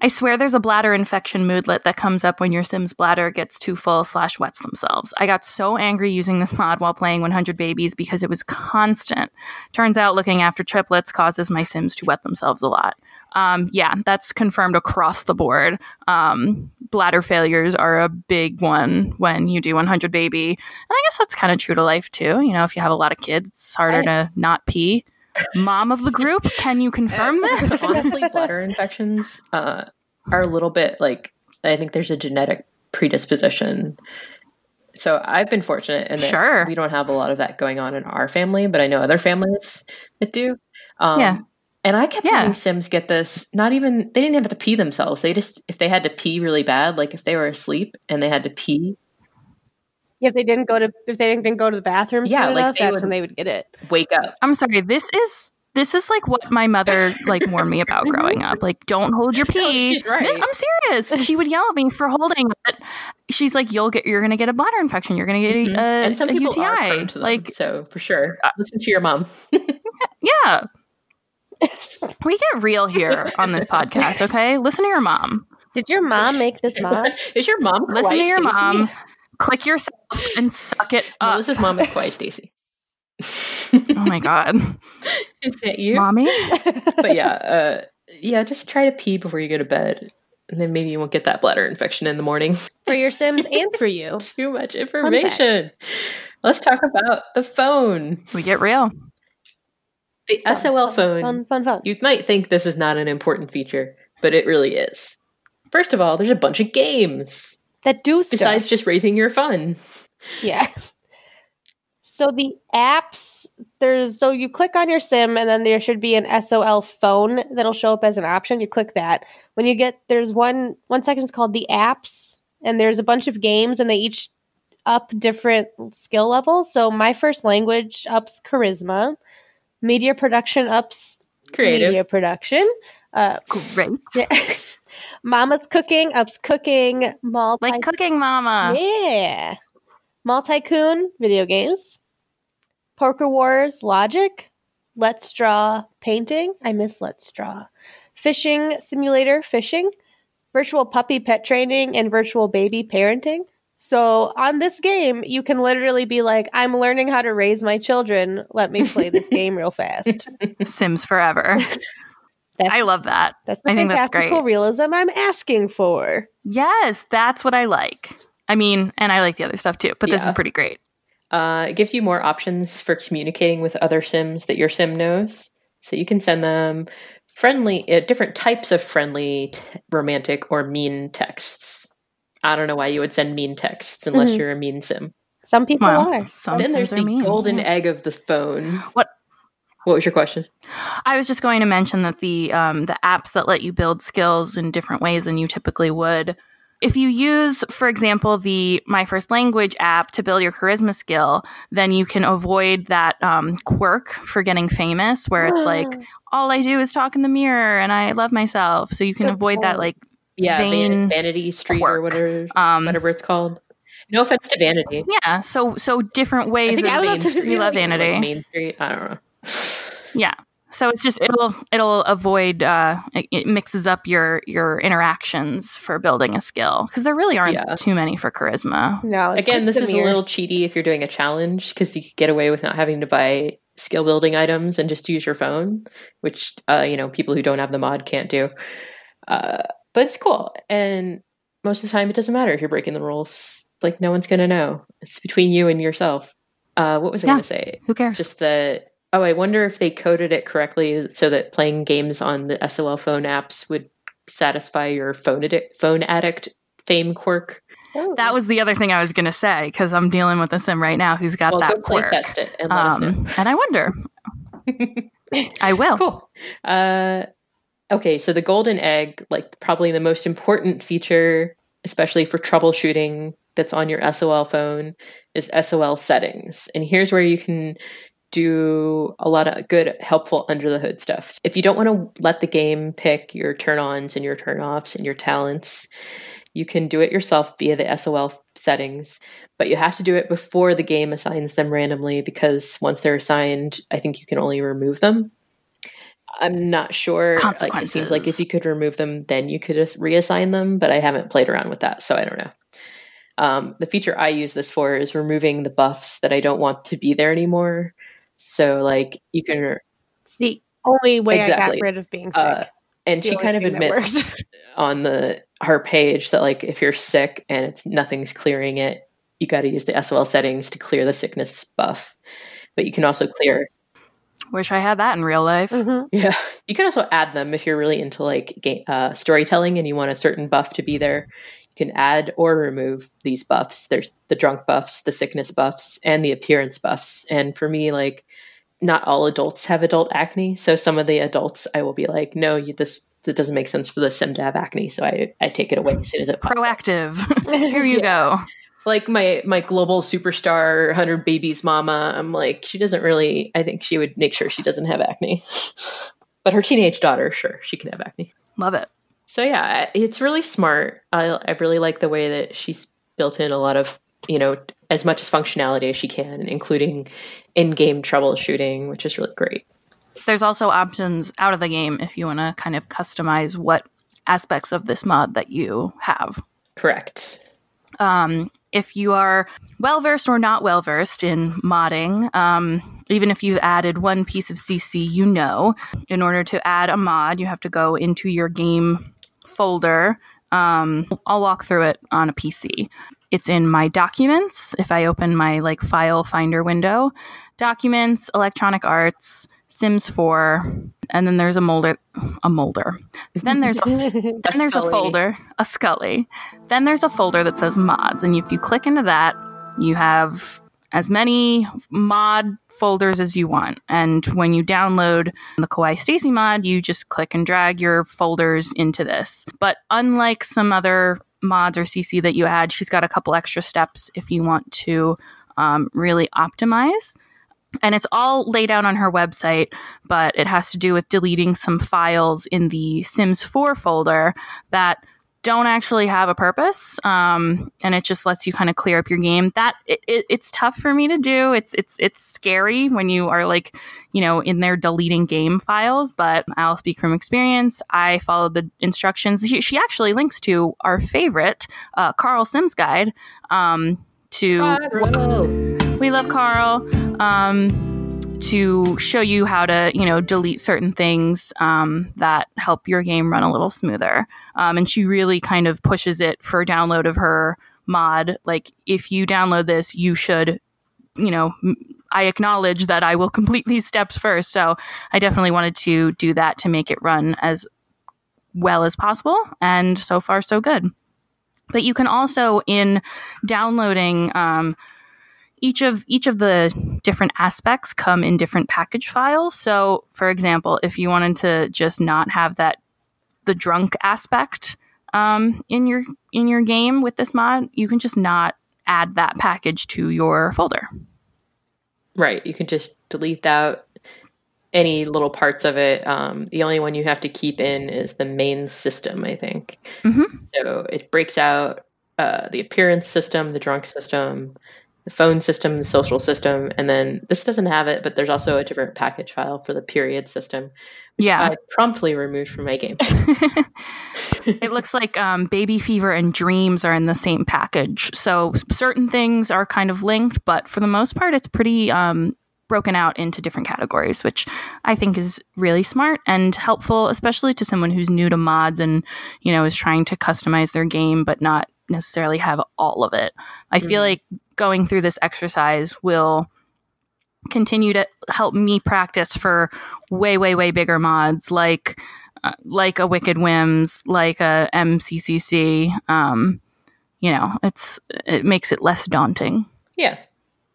I swear there's a bladder infection moodlet that comes up when your Sim's bladder gets too full slash wets themselves. I got so angry using this mod while playing 100 Babies because it was constant. Turns out looking after triplets causes my Sims to wet themselves a lot. Um, yeah, that's confirmed across the board. Um, bladder failures are a big one when you do 100 baby. And I guess that's kind of true to life too. You know, if you have a lot of kids, it's harder to not pee. Mom of the group, can you confirm this? honestly bladder infections uh, are a little bit like i think there's a genetic predisposition so i've been fortunate in that Sure. we don't have a lot of that going on in our family but i know other families that do um, Yeah. and i kept Yeah. having sims get this not even they didn't have to pee themselves they just if they had to pee really bad like if they were asleep and they had to pee if they didn't go to if they didn't go to the bathroom Yeah, like enough, that's when they would get it. wake up I'm sorry. This is this is like what my mother like warned me about growing up. Like, don't hold your pee. she's right. This- I'm serious. She would yell at me for holding it. She's like, "You'll get. You're gonna get a bladder infection. You're gonna get Mhm. a, a, and some a people UTI. are prone to them, like, so for sure listen to your mom yeah." We get real here on this podcast, okay? Listen to your mom. Did your mom make this mod? is your mom Listen to your Stacie? mom. Click yourself and suck it up. Melissa's mom is Kawaii Stacie. oh my god, Is that you? mommy. But yeah, uh, yeah, just try to pee before you go to bed. And then maybe you won't get that bladder infection in the morning. for your Sims and for you. Too much information. Let's talk about the phone. We get real. The SOL phone. Fun, fun, fun. You might think this is not an important feature, but it really is. First of all, there's a bunch of games that do stuff. besides just raising your fun. yeah. So the apps there's so you click on your sim and then there should be an SOL phone that'll show up as an option. You click that. When you get there's one one section is called the apps and there's a bunch of games and they each up different skill levels. So my first language ups charisma, media production ups Creative. media production. Uh, Great. yeah. Mama's cooking ups cooking. Multi Like cooking mama. yeah. Multi-Coon, video games. Poker Wars, logic. Let's Draw, painting. I miss Let's Draw. Fishing Simulator, fishing. Virtual puppy pet training and virtual baby parenting. So on this game, you can literally be like, I'm learning how to raise my children. Let me play this game real fast. Sims forever. That's, I love that. that's the I think that's great. realism I'm asking for. Yes, that's what I like. I mean, and I like the other stuff too, but this Yeah. is pretty great. Uh, it gives you more options for communicating with other Sims that your Sim knows. So you can send them friendly, uh, different types of friendly, t- romantic, or mean texts. I don't know why you would send mean texts unless Mhm. you're a mean Sim. Some people Well, are. some then there's Sims the mean. golden yeah. egg of the phone. What- What was your question? I was just going to mention that the um, the apps that let you build skills in different ways than you typically would. If you use, for example, the My First Language app to build your charisma skill, then you can avoid that um, quirk for getting famous, where it's like all I do is talk in the mirror and I love myself. So you can Good avoid that like Yeah, Van- Vanity Street or whatever, um, whatever it's called. No offense to Vanity. yeah. So so different I ways think of I was Main to Street. say, we love like, vanity. Main Street. I don't know. Yeah. So it's just it'll it'll avoid uh, it, it mixes up your your interactions for building a skill because there really aren't Yeah. too many for charisma. No, it's Again, this is a little cheaty if you're doing a challenge because you could get away with not having to buy skill building items and just use your phone, which uh, you know people who don't have the mod can't do. Uh, but it's cool, and most of the time it doesn't matter if you're breaking the rules. Like no one's gonna know. It's between you and yourself. Uh, what was I Yeah. gonna say? Who cares? Just that. Oh, I wonder if they coded it correctly so that playing games on the SOL phone apps would satisfy your phone addict, phone addict fame quirk. Oh. that was the other thing I was going to say because I'm dealing with a sim right now who's got well, that play quirk. test it and let us know. Um, and I wonder. I will. Cool. Uh, okay, so the golden egg, like probably the most important feature, especially for troubleshooting that's on your SOL phone, is SOL settings. And here's where you can do a lot of good, helpful under the hood stuff. If you don't want to let the game pick your turn ons and your turn offs and your talents, you can do it yourself via the SOL settings, but you have to do it before the game assigns them randomly because once they're assigned, I think you can only remove them. I'm not sure. Like it seems like if you could remove them, then you could reassign them, but I haven't played around with that, so I don't know. Um, the feature I use this for is removing the buffs that I don't want to be there anymore. So, like, you can, It's the only way I got rid of being sick. uh, and she kind of admits on the her page that like if you're sick and it's nothing's clearing it, you got to use the SOL settings to clear the sickness buff. But you can also clear, Wish I had that in real life. Mhm. yeah, you can also add them if you're really into like game, uh, storytelling and you want a certain buff to be there. You can add or remove these buffs. There's the drunk buffs, the sickness buffs, and the appearance buffs. And for me, like not all adults have adult acne, so some of the adults I will be like, no, you, this that doesn't make sense for the sim to have acne, so I I take it away as soon as it pops. Proactive. Here you go. like my my global superstar 100 babies mama i'm like she doesn't really i think she would make sure she doesn't have acne but her teenage daughter sure she can have acne Love it. So yeah it's really smart. I, I really like the way that she's built in a lot of you know as much as functionality as she can including in-game troubleshooting which is really great. There's also options out of the game if you want to kind of customize what aspects of this mod that you have. correct. Um, if you are well versed or not well versed in modding, um, even if you've added one piece of CC, you know, in order to add a mod, you have to go into your game folder. Um, I'll walk through it on a PC. It's in my documents. If I open my like file finder window, documents, electronic arts, Sims 4, and then there's a molder, a molder. Then there's a then there's Scully. a folder, a Scully. Then there's a folder that says mods, and if you click into that, you have as many mod folders as you want. And when you download the KawaiiStacie mod, you just click and drag your folders into this. But unlike some other mods or CC that you add, she's got a couple extra steps if you want to um, really optimize. And it's all laid out on her website, but it has to do with deleting some files in the Sims 4 folder that don't actually have a purpose um, and it just lets you kind of clear up your game. That it, it, it's tough for me to do. It's it's it's scary when you are like you know in there deleting game files but i'll speak from experience. I followed the instructions. She, she actually links to our favorite uh, carl sims guide um, to Whoa. we love carl. Um, to show you how to, you know, delete certain things um, that help your game run a little smoother. Um, and she really kind of pushes it for download of her mod. Like, if you download this, you should, you know, I acknowledge that I will complete these steps first. So I definitely wanted to do that to make it run as well as possible. And so far, so good. But you can also, in downloading, um, each of each of the different aspects come in different package files. So, for example, if you wanted to just not have that the drunk aspect um, in your in your game with this mod, you can just not add that package to your folder. Right. You can just delete out any little parts of it. Um, the only one you have to keep in is the main system, I think. Mhm. So it breaks out uh, the appearance system, the drunk system, the phone system, the social system, and then this doesn't have it, but there's also a different package file for the period system. which Yeah. I promptly removed from my game. it looks like um, baby fever and dreams are in the same package. So certain things are kind of linked, but for the most part, it's pretty um, broken out into different categories, which I think is really smart and helpful, especially to someone who's new to mods and you know is trying to customize their game but not necessarily have all of it. I feel Mhm. like going through this exercise will continue to help me practice for way way way bigger mods like uh, like a Wicked Whims, like a MCCC. Um, you know, it's it makes it less daunting. yeah.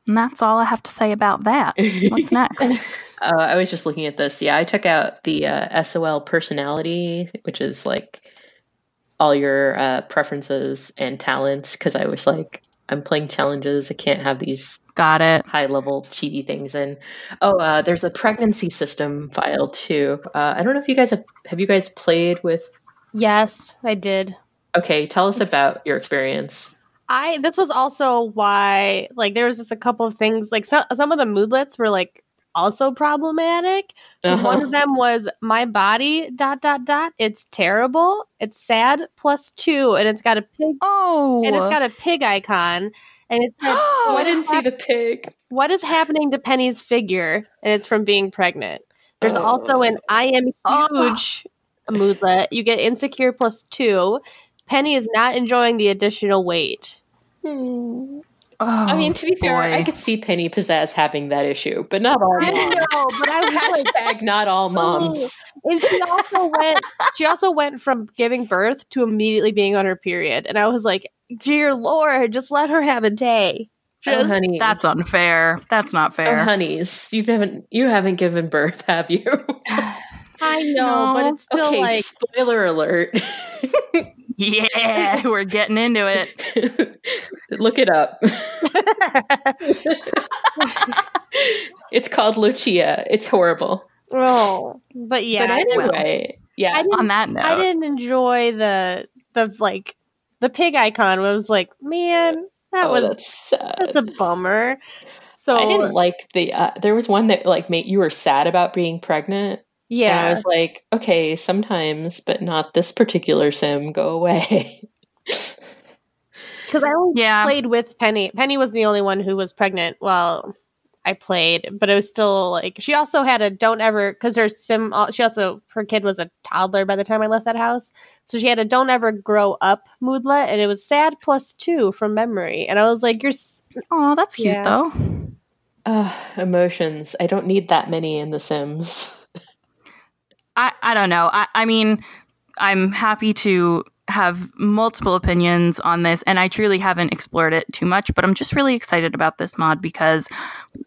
And that's all I have to say about that. What's next? Uh, I was just looking at this. Yeah, I took out the uh, SOL personality, which is like all your uh, preferences and talents, because I was like, I'm playing challenges. I can't have these Got it. high level cheaty things. And oh, uh, there's a pregnancy system file too. Uh, I don't know if you guys have have you guys played with. Yes, I did. Okay, tell us about your experience. I this was also why like there was just a couple of things like some some of the moodlets were like also problematic. 'Cause one Uh-huh. of them was my body dot dot dot. It's terrible. It's sad plus two, and it's got a pig Oh, and it's got a pig icon, and it said Oh, I didn't see the pig. what is happening to Penny's figure, and it's from being pregnant. There's also an I am Oh. huge moodlet. You get insecure plus two. Penny is not enjoying the additional weight. Oh, I mean, oh, to be fair, I could see Penny Pizzazz having that issue, but not all I moms. know, but I was like, not all moms. and she also went. She also went from giving birth to immediately being on her period, and I was like, "Dear Lord, just let her have a day." Oh, honey. that's unfair. That's not oh, fair. honeys. You haven't you haven't given birth, have you? I know, but it's still okay, like spoiler alert. yeah, we're getting into it. Look it up. it's called Lucia. It's horrible. oh, but yeah, but I didn't- anyway, yeah. I didn't On that note, I didn't enjoy the the like the pig icon. I was like, man, that oh, was that's sad. that's a bummer. So I didn't like the. Uh, there was one that like made you were sad about being pregnant. And I was like, okay, sometimes, but not this particular sim. Go away. because I only Yeah. played with Penny. Penny was the only one who was pregnant while I played, but it was still like she also had a don't ever because her sim. She also her kid was a toddler by the time I left that house, so she had a don't ever grow up moodlet, and it was sad plus two from memory, and I was like, you're. s- Oh, that's cute Yeah. though. uh, emotions. I don't need that many in The Sims. I, I don't know. I, I mean, I'm happy to have multiple opinions on this, and I truly haven't explored it too much, but I'm just really excited about this mod because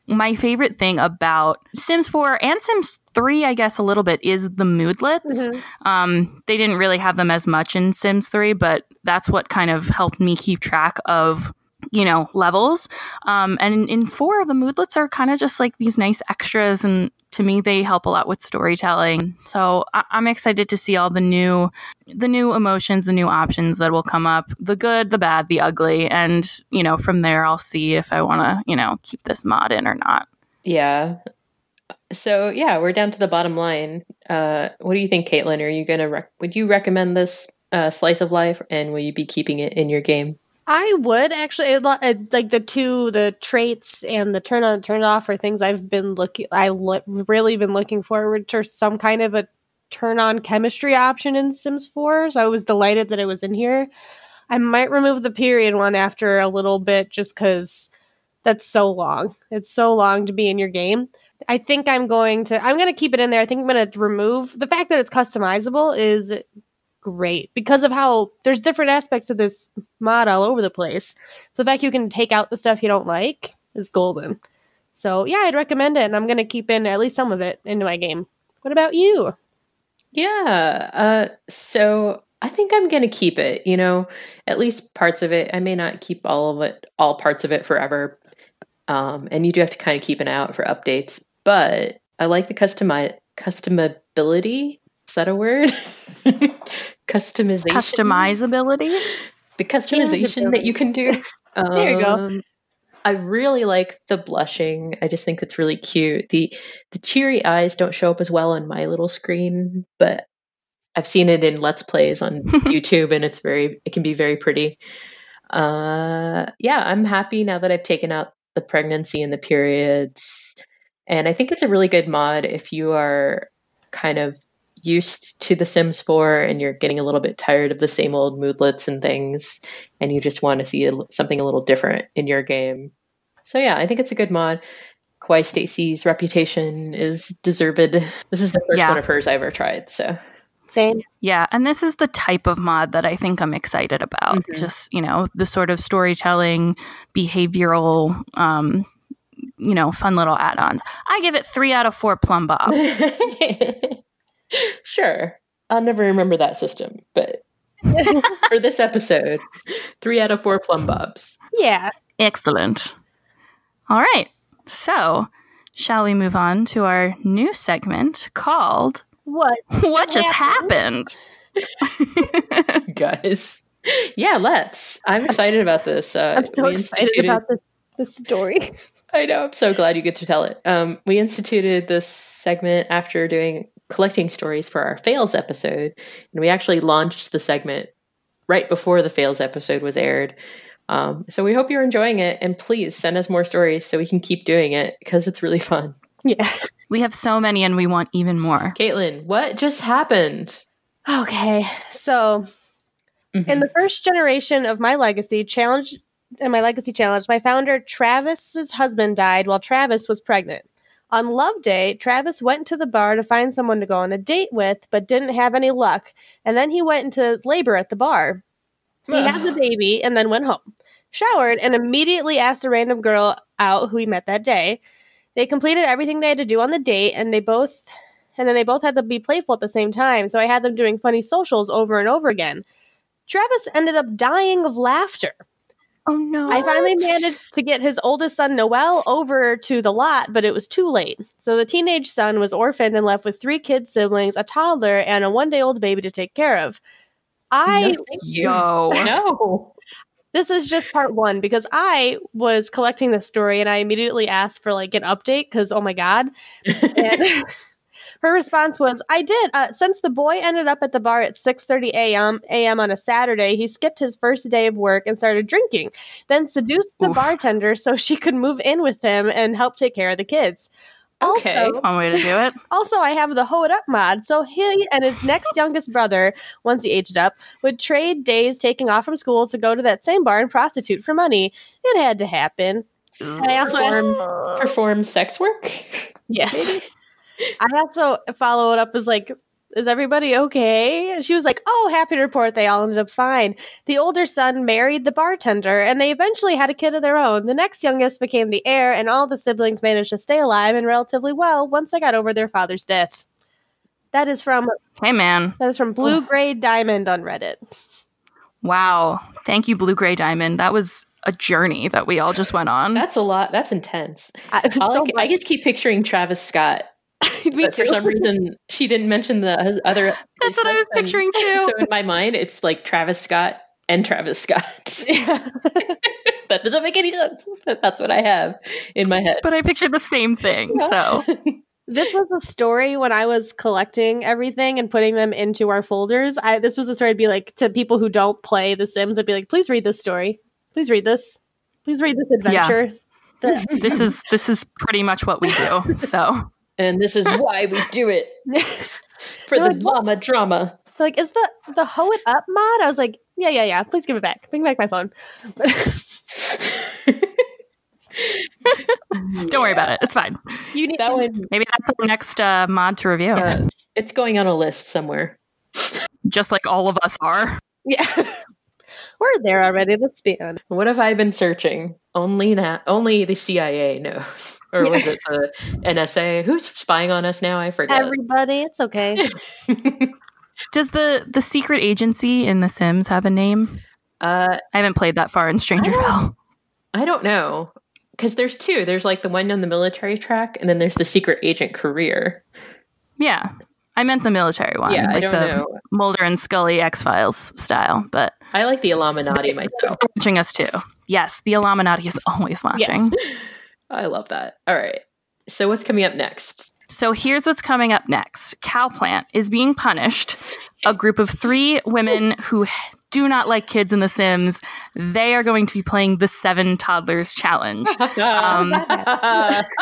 my favorite thing about Sims 4 and Sims 3, I guess, a little bit, is the moodlets. Mm-hmm. Um, they didn't really have them as much in Sims 3, but that's what kind of helped me keep track of you know levels um, and in, four the moodlets are kind of just like these nice extras and to me they help a lot with storytelling so I- i'm excited to see all the new the new emotions the new options that will come up the good the bad the ugly and you know from there i'll see if i want to you know keep this mod in or not Yeah. So yeah, we're down to the bottom line. Uh, what do you think, Caitlin? Are you gonna rec- would you recommend this uh, slice of life, and will you be keeping it in your game? I would actually it- uh, like the two the traits and the turn on and turn off are things I've been looking I lo- really been looking forward to some kind of a turn on chemistry option in Sims 4 so I was delighted that it was in here. I might remove the period one after a little bit just cuz that's so long. It's so long to be in your game. I think I'm going to I'm going to keep it in there. I think I'm going to remove the fact that it's customizable is great because of how there's different aspects of this mod all over the place. So the fact you can take out the stuff you don't like is golden. So yeah, I'd recommend it, and I'm gonna keep in at least some of it into my game. What about you? Yeah. Uh, so I think I'm gonna keep it. You know, at least parts of it. I may not keep all of it, all parts of it forever. Um, and you do have to kind of keep an eye out for updates. But I like the customi- customability. Is that a word? Customization. customizability the customization that you can do. There you go. Um, I really like the blushing. I just think it's really cute. the The cheery eyes don't show up as well on my little screen, but I've seen it in Let's Plays on YouTube, and it's very. It can be very pretty. Uh, yeah, I'm happy now that I've taken out the pregnancy and the periods, and I think it's a really good mod if you are kind of used to The Sims 4 and you're getting a little bit tired of the same old moodlets and things, and you just want to see a, something a little different in your game. So yeah, I think it's a good mod. KawaiiStacie's reputation is deserved. This is the first Yeah. one of hers I ever tried. So Same. Yeah, and this is the type of mod that I think I'm excited about. Mhm. Just, you know, the sort of storytelling, behavioral, um, you know, fun little add ons. I give it three out of four Plumbobs. sure, I'll never remember that system, but for this episode, three out of four Plumbobs. Yeah. Excellent. All right. So, shall we move on to our new segment called What? What Just happened? Happened? guys. Yeah, let's. I'm excited about this. Uh, I'm so we excited instituted- about this this story. I know. I'm so glad you get to tell it. Um, we instituted this segment after doing collecting stories for our fails episode, and we actually launched the segment right before the fails episode was aired. Um, so we hope you're enjoying it, and please send us more stories so we can keep doing it because it's really fun. yeah. we have so many and we want even more. Caitlin, what just happened? Okay. So In the first generation of my legacy challenge and my legacy challenge, my founder Travis's husband died while Travis was pregnant. On Love Day, Travis went to the bar to find someone to go on a date with, but didn't have any luck. And then he went into labor at the bar. He had the baby and then went home, showered, and immediately asked a random girl out who he met that day. They completed everything they had to do on the date, and they both, and then they both had to be playful at the same time. So I had them doing funny socials over and over again. Travis ended up dying of laughter. Oh no. I finally managed to get his oldest son, Noel, over to the lot, but it was too late. So the teenage son was orphaned and left with three kid siblings, a toddler, and a one day old baby to take care of. I No, you. Yo. No. this is just part one because I was collecting this story and I immediately asked for like an update because oh my god. And her response was, "I did. Uh, since the boy ended up at the bar at 6:30 a.m. a.m. on a Saturday, he skipped his first day of work and started drinking. Then seduced the Oof. bartender so she could move in with him and help take care of the kids." Okay. Also, One way to do it. also, I have the Hoe It Up mod, so he and his next youngest brother, once he aged up, would trade days taking off from school to go to that same bar and prostitute for money. It had to happen. I also Perform, perform sex work? yes. I also follow it up as like Is everybody okay? And she was like, Oh, happy to report they all ended up fine. The older son married the bartender, and they eventually had a kid of their own. The next youngest became the heir, and all the siblings managed to stay alive and relatively well once they got over their father's death. That is from Hey, man. that is from Blue Gray Diamond on Reddit. Wow. Thank you, Blue Gray Diamond. That was a journey that we all just went on. That's a lot. That's intense. I, it was I so I, just keep picturing Travis Scott. Me but for some reason, she didn't mention the other. That's his what I was picturing too. So in my mind, it's like Travis Scott and Travis Scott. that doesn't make any sense. But that's what I have in my head. but I pictured the same thing. So this was a story when I was collecting everything and putting them into our folders. I this was a story I'd be like to people who don't play The Sims. I'd be like, please read this story. Please read this. Please read this adventure. The- this is this is pretty much what we do. So and this is why we do it for You're the like, what? drama. They're like, is the the hoe it up mod? I was like, yeah, yeah, yeah. Please give it back. Bring back my phone. don't worry about it. It's fine. you need That one, Maybe that's our next uh, mod to review. uh, it's going on a list somewhere. Just like all of us are. Yeah, we're there already. Let's be honest. What have I been searching? Only that. Only the CIA knows, or was it the NSA? Who's spying on us now? I forget. Everybody, it's okay. Does the the secret agency in The Sims have a name? uh, I haven't played that far in Strangerville. I don't know because there's two. There's like the one on the military track, and then there's the secret agent career. Yeah. I meant the military one. yeah, I like don't the know. Mulder and Scully X Files style, but I like the Illuminati myself. watching us too. Yes, the Illuminati is always watching. I love that. All right. So what's coming up next? So here's what's coming up next. Cowplant is being punished. A group of three women who do not like kids in The Sims. They are going to be playing the Seven Toddlers Challenge. Um,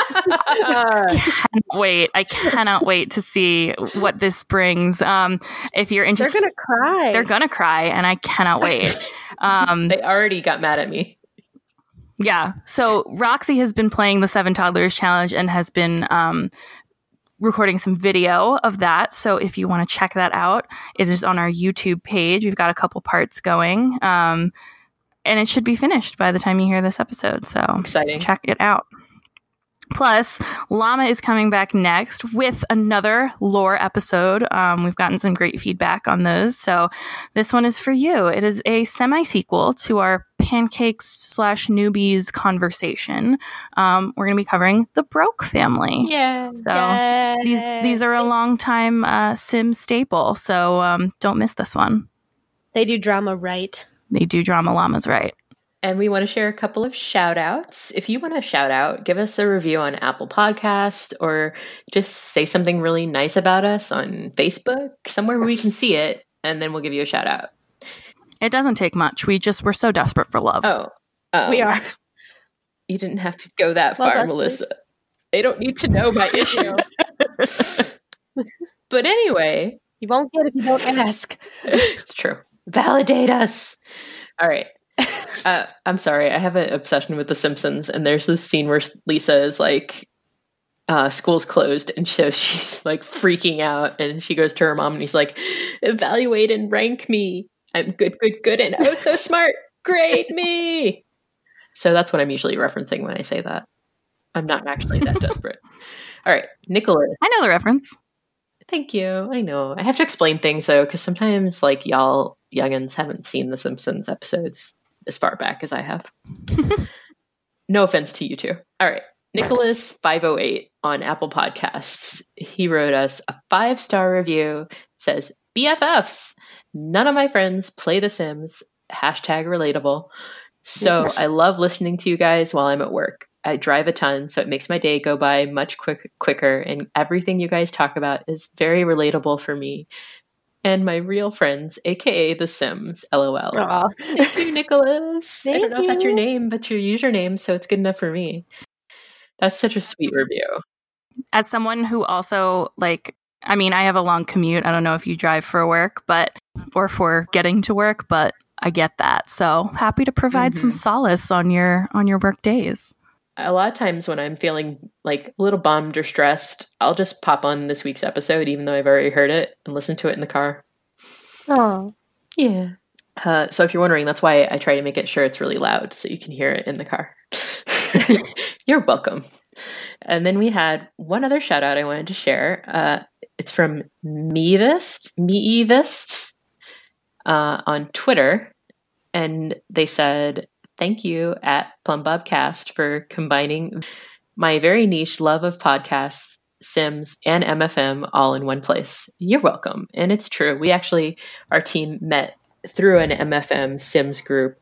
cannot wait. I cannot wait to see what this brings. Um, if you're interested, They're gonna cry. they're gonna cry, and I cannot wait. Um, they already got mad at me. yeah. So Roxy has been playing the Seven Toddlers Challenge and has been um, recording some video of that. So if you want to check that out, it is on our YouTube page. We've got a couple parts going. Um, and it should be finished by the time you hear this episode. So Exciting. check it out. Plus, Llama is coming back next with another lore episode. Um, we've gotten some great feedback on those. So, this one is for you. It is a semi sequel to our pancakes slash newbies conversation. Um, we're going to be covering the Broke family. Yeah. So, these, these are a long time uh, sim staple. So, um, don't miss this one. They do drama right. They do drama llamas right. And we want to share a couple of shout outs. If you want to shout out, give us a review on Apple Podcast or just say something really nice about us on Facebook, somewhere where we can see it, and then we'll give you a shout out. It doesn't take much. We just, we're so desperate for love. Oh, um, we are. You didn't have to go that Well, far, that's Melissa. They don't need to know my issues. but anyway, You won't get if you don't ask. it's true. Validate us. All right. Uh, I'm sorry. I have an obsession with The Simpsons, and there's this scene where Lisa is like, uh, "School's closed," and so she's like freaking out, and she goes to her mom, and he's like, "Evaluate and rank me. I'm good, good, good, and oh so smart. Grade me." So that's what I'm usually referencing when I say that. I'm not actually that desperate. All right, Nicholas. I know the reference. Thank you. I know. I have to explain things though, because sometimes like y'all youngins haven't seen the Simpsons episodes as far back as I have. no offense to you two. All right. Nicholas 508 on Apple Podcasts. He wrote us a five star review. Says BFFs. None of my friends play The Sims. Hashtag relatable. So I love listening to you guys while I'm at work. I drive a ton, so it makes my day go by much quick, quicker, and everything you guys talk about is very relatable for me and my real friends, aka The Sims. LOL. Aw. Thank you, Nicholas. I don't Thank know if that's your name, but your username, so it's good enough for me. That's such a sweet review. as someone who also like i mean i have a long commute i don't know if you drive for work but or for getting to work but i get that so happy to provide some Mhm. solace on your on your work days a lot of times when I'm feeling like a little bummed or stressed, I'll just pop on this week's episode, even though I've already heard it, and listen to it in the car. Oh. Yeah. Uh, so if you're wondering, that's why I try to make it sure it's really loud so you can hear it in the car. you're welcome. And then we had one other shout out I wanted to share. Uh, it's from Meevist, Meevist uh, on Twitter. And they said, Thank you at Plum Plumbobcast for combining my very niche love of podcasts, Sims, and MFM all in one place. You're welcome. And it's true. We actually, our team met through an MFM Sims group.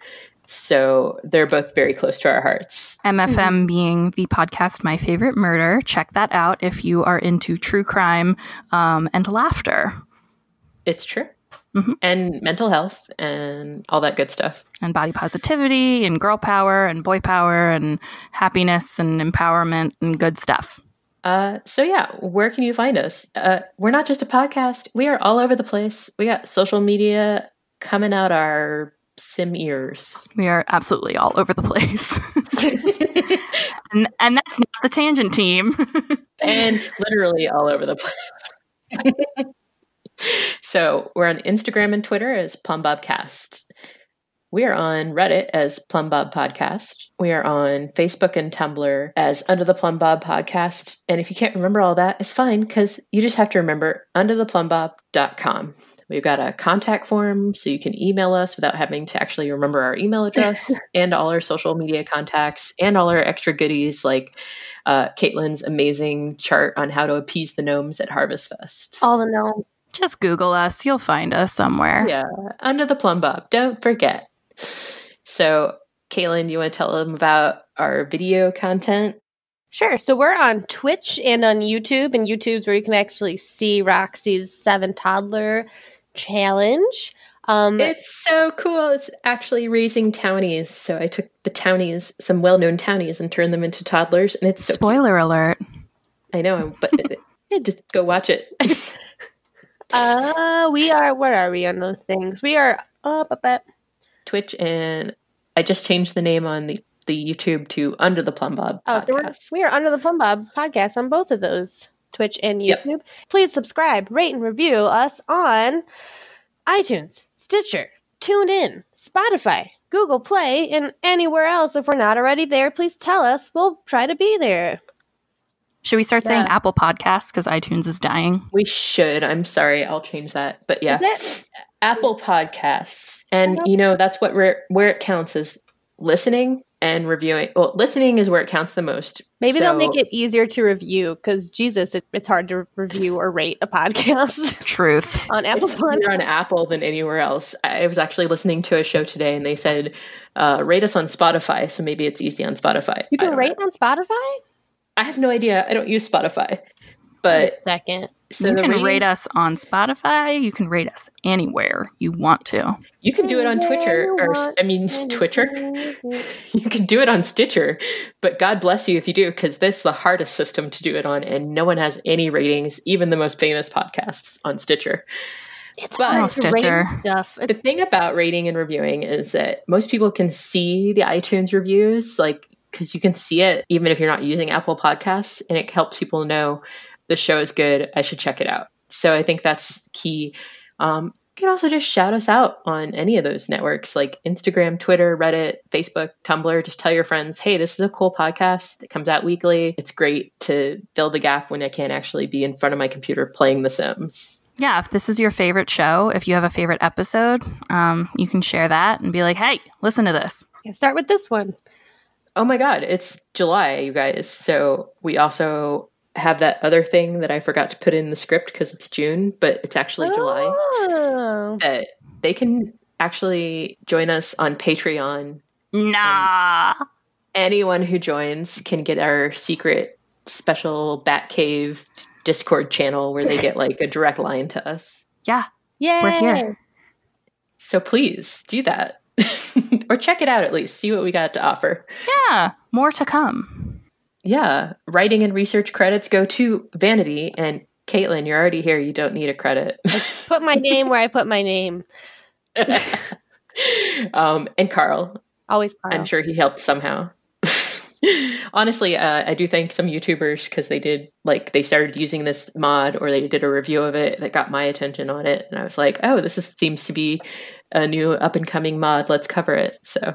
So they're both very close to our hearts. MFM being the podcast My Favorite Murder. Check that out if you are into true crime um, and laughter. It's true. Mhm. And mental health and all that good stuff. and body positivity and girl power and boy power and happiness and empowerment and good stuff. Uh, so yeah, where can you find us? Uh, we're not just a podcast. We are all over the place. We got social media coming out our sim ears. We are absolutely all over the place. and, and that's not the tangent team. and literally all over the place. so we're on Instagram and Twitter as PlumbobCast. We are on Reddit as Plumbob Podcast. We are on Facebook and Tumblr as Under the Plumbob Podcast. And if you can't remember all that, it's fine because you just have to remember undertheplumbob.com. We've got a contact form so you can email us without having to actually remember our email address and all our social media contacts and all our extra goodies like uh, Caitlin's amazing chart on how to appease the gnomes at Harvest Fest. All the gnomes. Just Google us. You'll find us somewhere. Yeah, under the Plumbob. Don't forget. So, Caitlin, you want to tell them about our video content? Sure. So we're on Twitch and on YouTube, and YouTube's where you can actually see Roxy's seven toddler challenge. Um, It's so cool. It's actually raising townies. So I took the townies, some well-known townies, and turned them into toddlers, and it's so cute. Spoiler alert. I know, but just go watch it. uh, we are. Where are we on those things? We are up, up, up. Twitch, and I just changed the name on the the YouTube to Under the Plumbob. Oh, so we're, we are under the Plumbob podcast on both of those, Twitch and Yep. YouTube. Please subscribe, rate, and review us on iTunes, Stitcher, TuneIn, Spotify, Google Play, and anywhere else. If we're not already there, please tell us. We'll try to be there. Should we start saying Apple Podcasts because iTunes is dying? We should. I'm sorry. I'll change that. But yeah, Apple Podcasts, and you know that's what where where it counts is listening and reviewing. Well, listening is where it counts the most. Maybe they'll make it easier to review because Jesus, it, it's hard to review or rate a podcast Truth. on Apple It's Podcasts. on Apple than anywhere else. I was actually listening to a show today, and they said uh, rate us on Spotify. So maybe it's easy on Spotify. You can rate know. on Spotify. I have no idea. I don't use Spotify, but Second, so you can ratings- rate us on Spotify. You can rate us anywhere you want to. You can do it on Twitter, or I mean Twitter. You can do it on Stitcher, but God bless you if you do, because this is the hardest system to do it on, and no one has any ratings, even the most famous podcasts on Stitcher. It's But- hard oh, to rate Stitcher. stuff. The thing about rating and reviewing is that most people can see the iTunes reviews, like because you can see it even if you're not using Apple Podcasts, and it helps people know the show is good. I should check it out. So I think that's key. Um, you can also just shout us out on any of those networks like Instagram, Twitter, Reddit, Facebook, Tumblr. Just tell your friends, hey, this is a cool podcast. It comes out weekly. It's great to fill the gap when I can't actually be in front of my computer playing The Sims. Yeah, if this is your favorite show, if you have a favorite episode, um, you can share that and be like, hey, listen to this. Yeah, start with this one. Oh my god, it's July, you guys. So we also have that other thing that I forgot to put in the script because it's June, but it's actually July. Oh. That they can actually join us on Patreon. Nah. Anyone who joins can get our secret special Batcave Discord channel where they get like a direct line to us. Yeah. Yeah. We're here. So please do that. or check it out at least. See what we got to offer. Yeah. More to come. Yeah, writing and research credits go to Vanity. And Caitlin, you're already here. You don't need a credit. Put my name where I put my name. um, and Carl, Always Carl. I'm sure he helped somehow. Honestly, uh, I do thank some YouTubers because they did like they started using this mod or they did a review of it that got my attention on it, and I was like, oh, this is, seems to be a new up and coming mod. Let's cover it. So uh,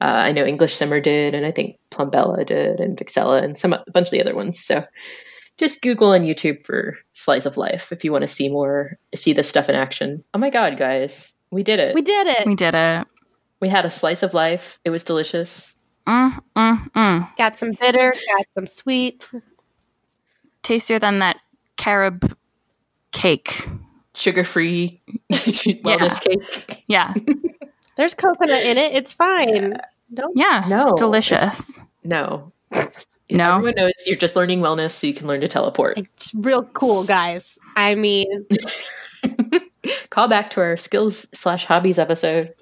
I know English Simmer did, and I think Plumbella did, and Vixella, and some a bunch of the other ones. So just Google and YouTube for Slice of Life if you want to see more, see this stuff in action. Oh my god, guys, we did it! We did it. We did it. We had a slice of life. It was delicious. Mm, mm, mm. got some bitter, got some sweet. Tastier than that carob cake. Sugar free wellness cake. Yeah. There's coconut in it. It's fine. Don't Yeah. No, It's delicious. No. No. Everyone knows you're just learning wellness so you can learn to teleport. It's real cool, guys. I mean, Call back to our skills slash hobbies episode.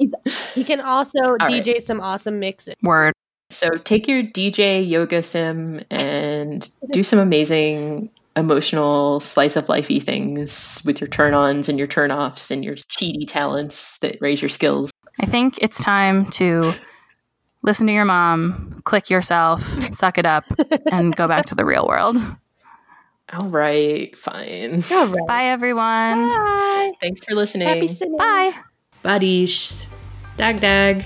he can also right. DJ some awesome mixes. Word. So take your DJ yoga sim and do some amazing emotional slice of lifey things with your turn ons and your turn offs and your cheaty talents that raise your skills. I think it's time to listen to your mom, click yourself, suck it up, and go back to the real world. All right, fine. All right. Bye, everyone. Bye. Thanks for listening. Happy simming. Bye. Badish. Dag dag.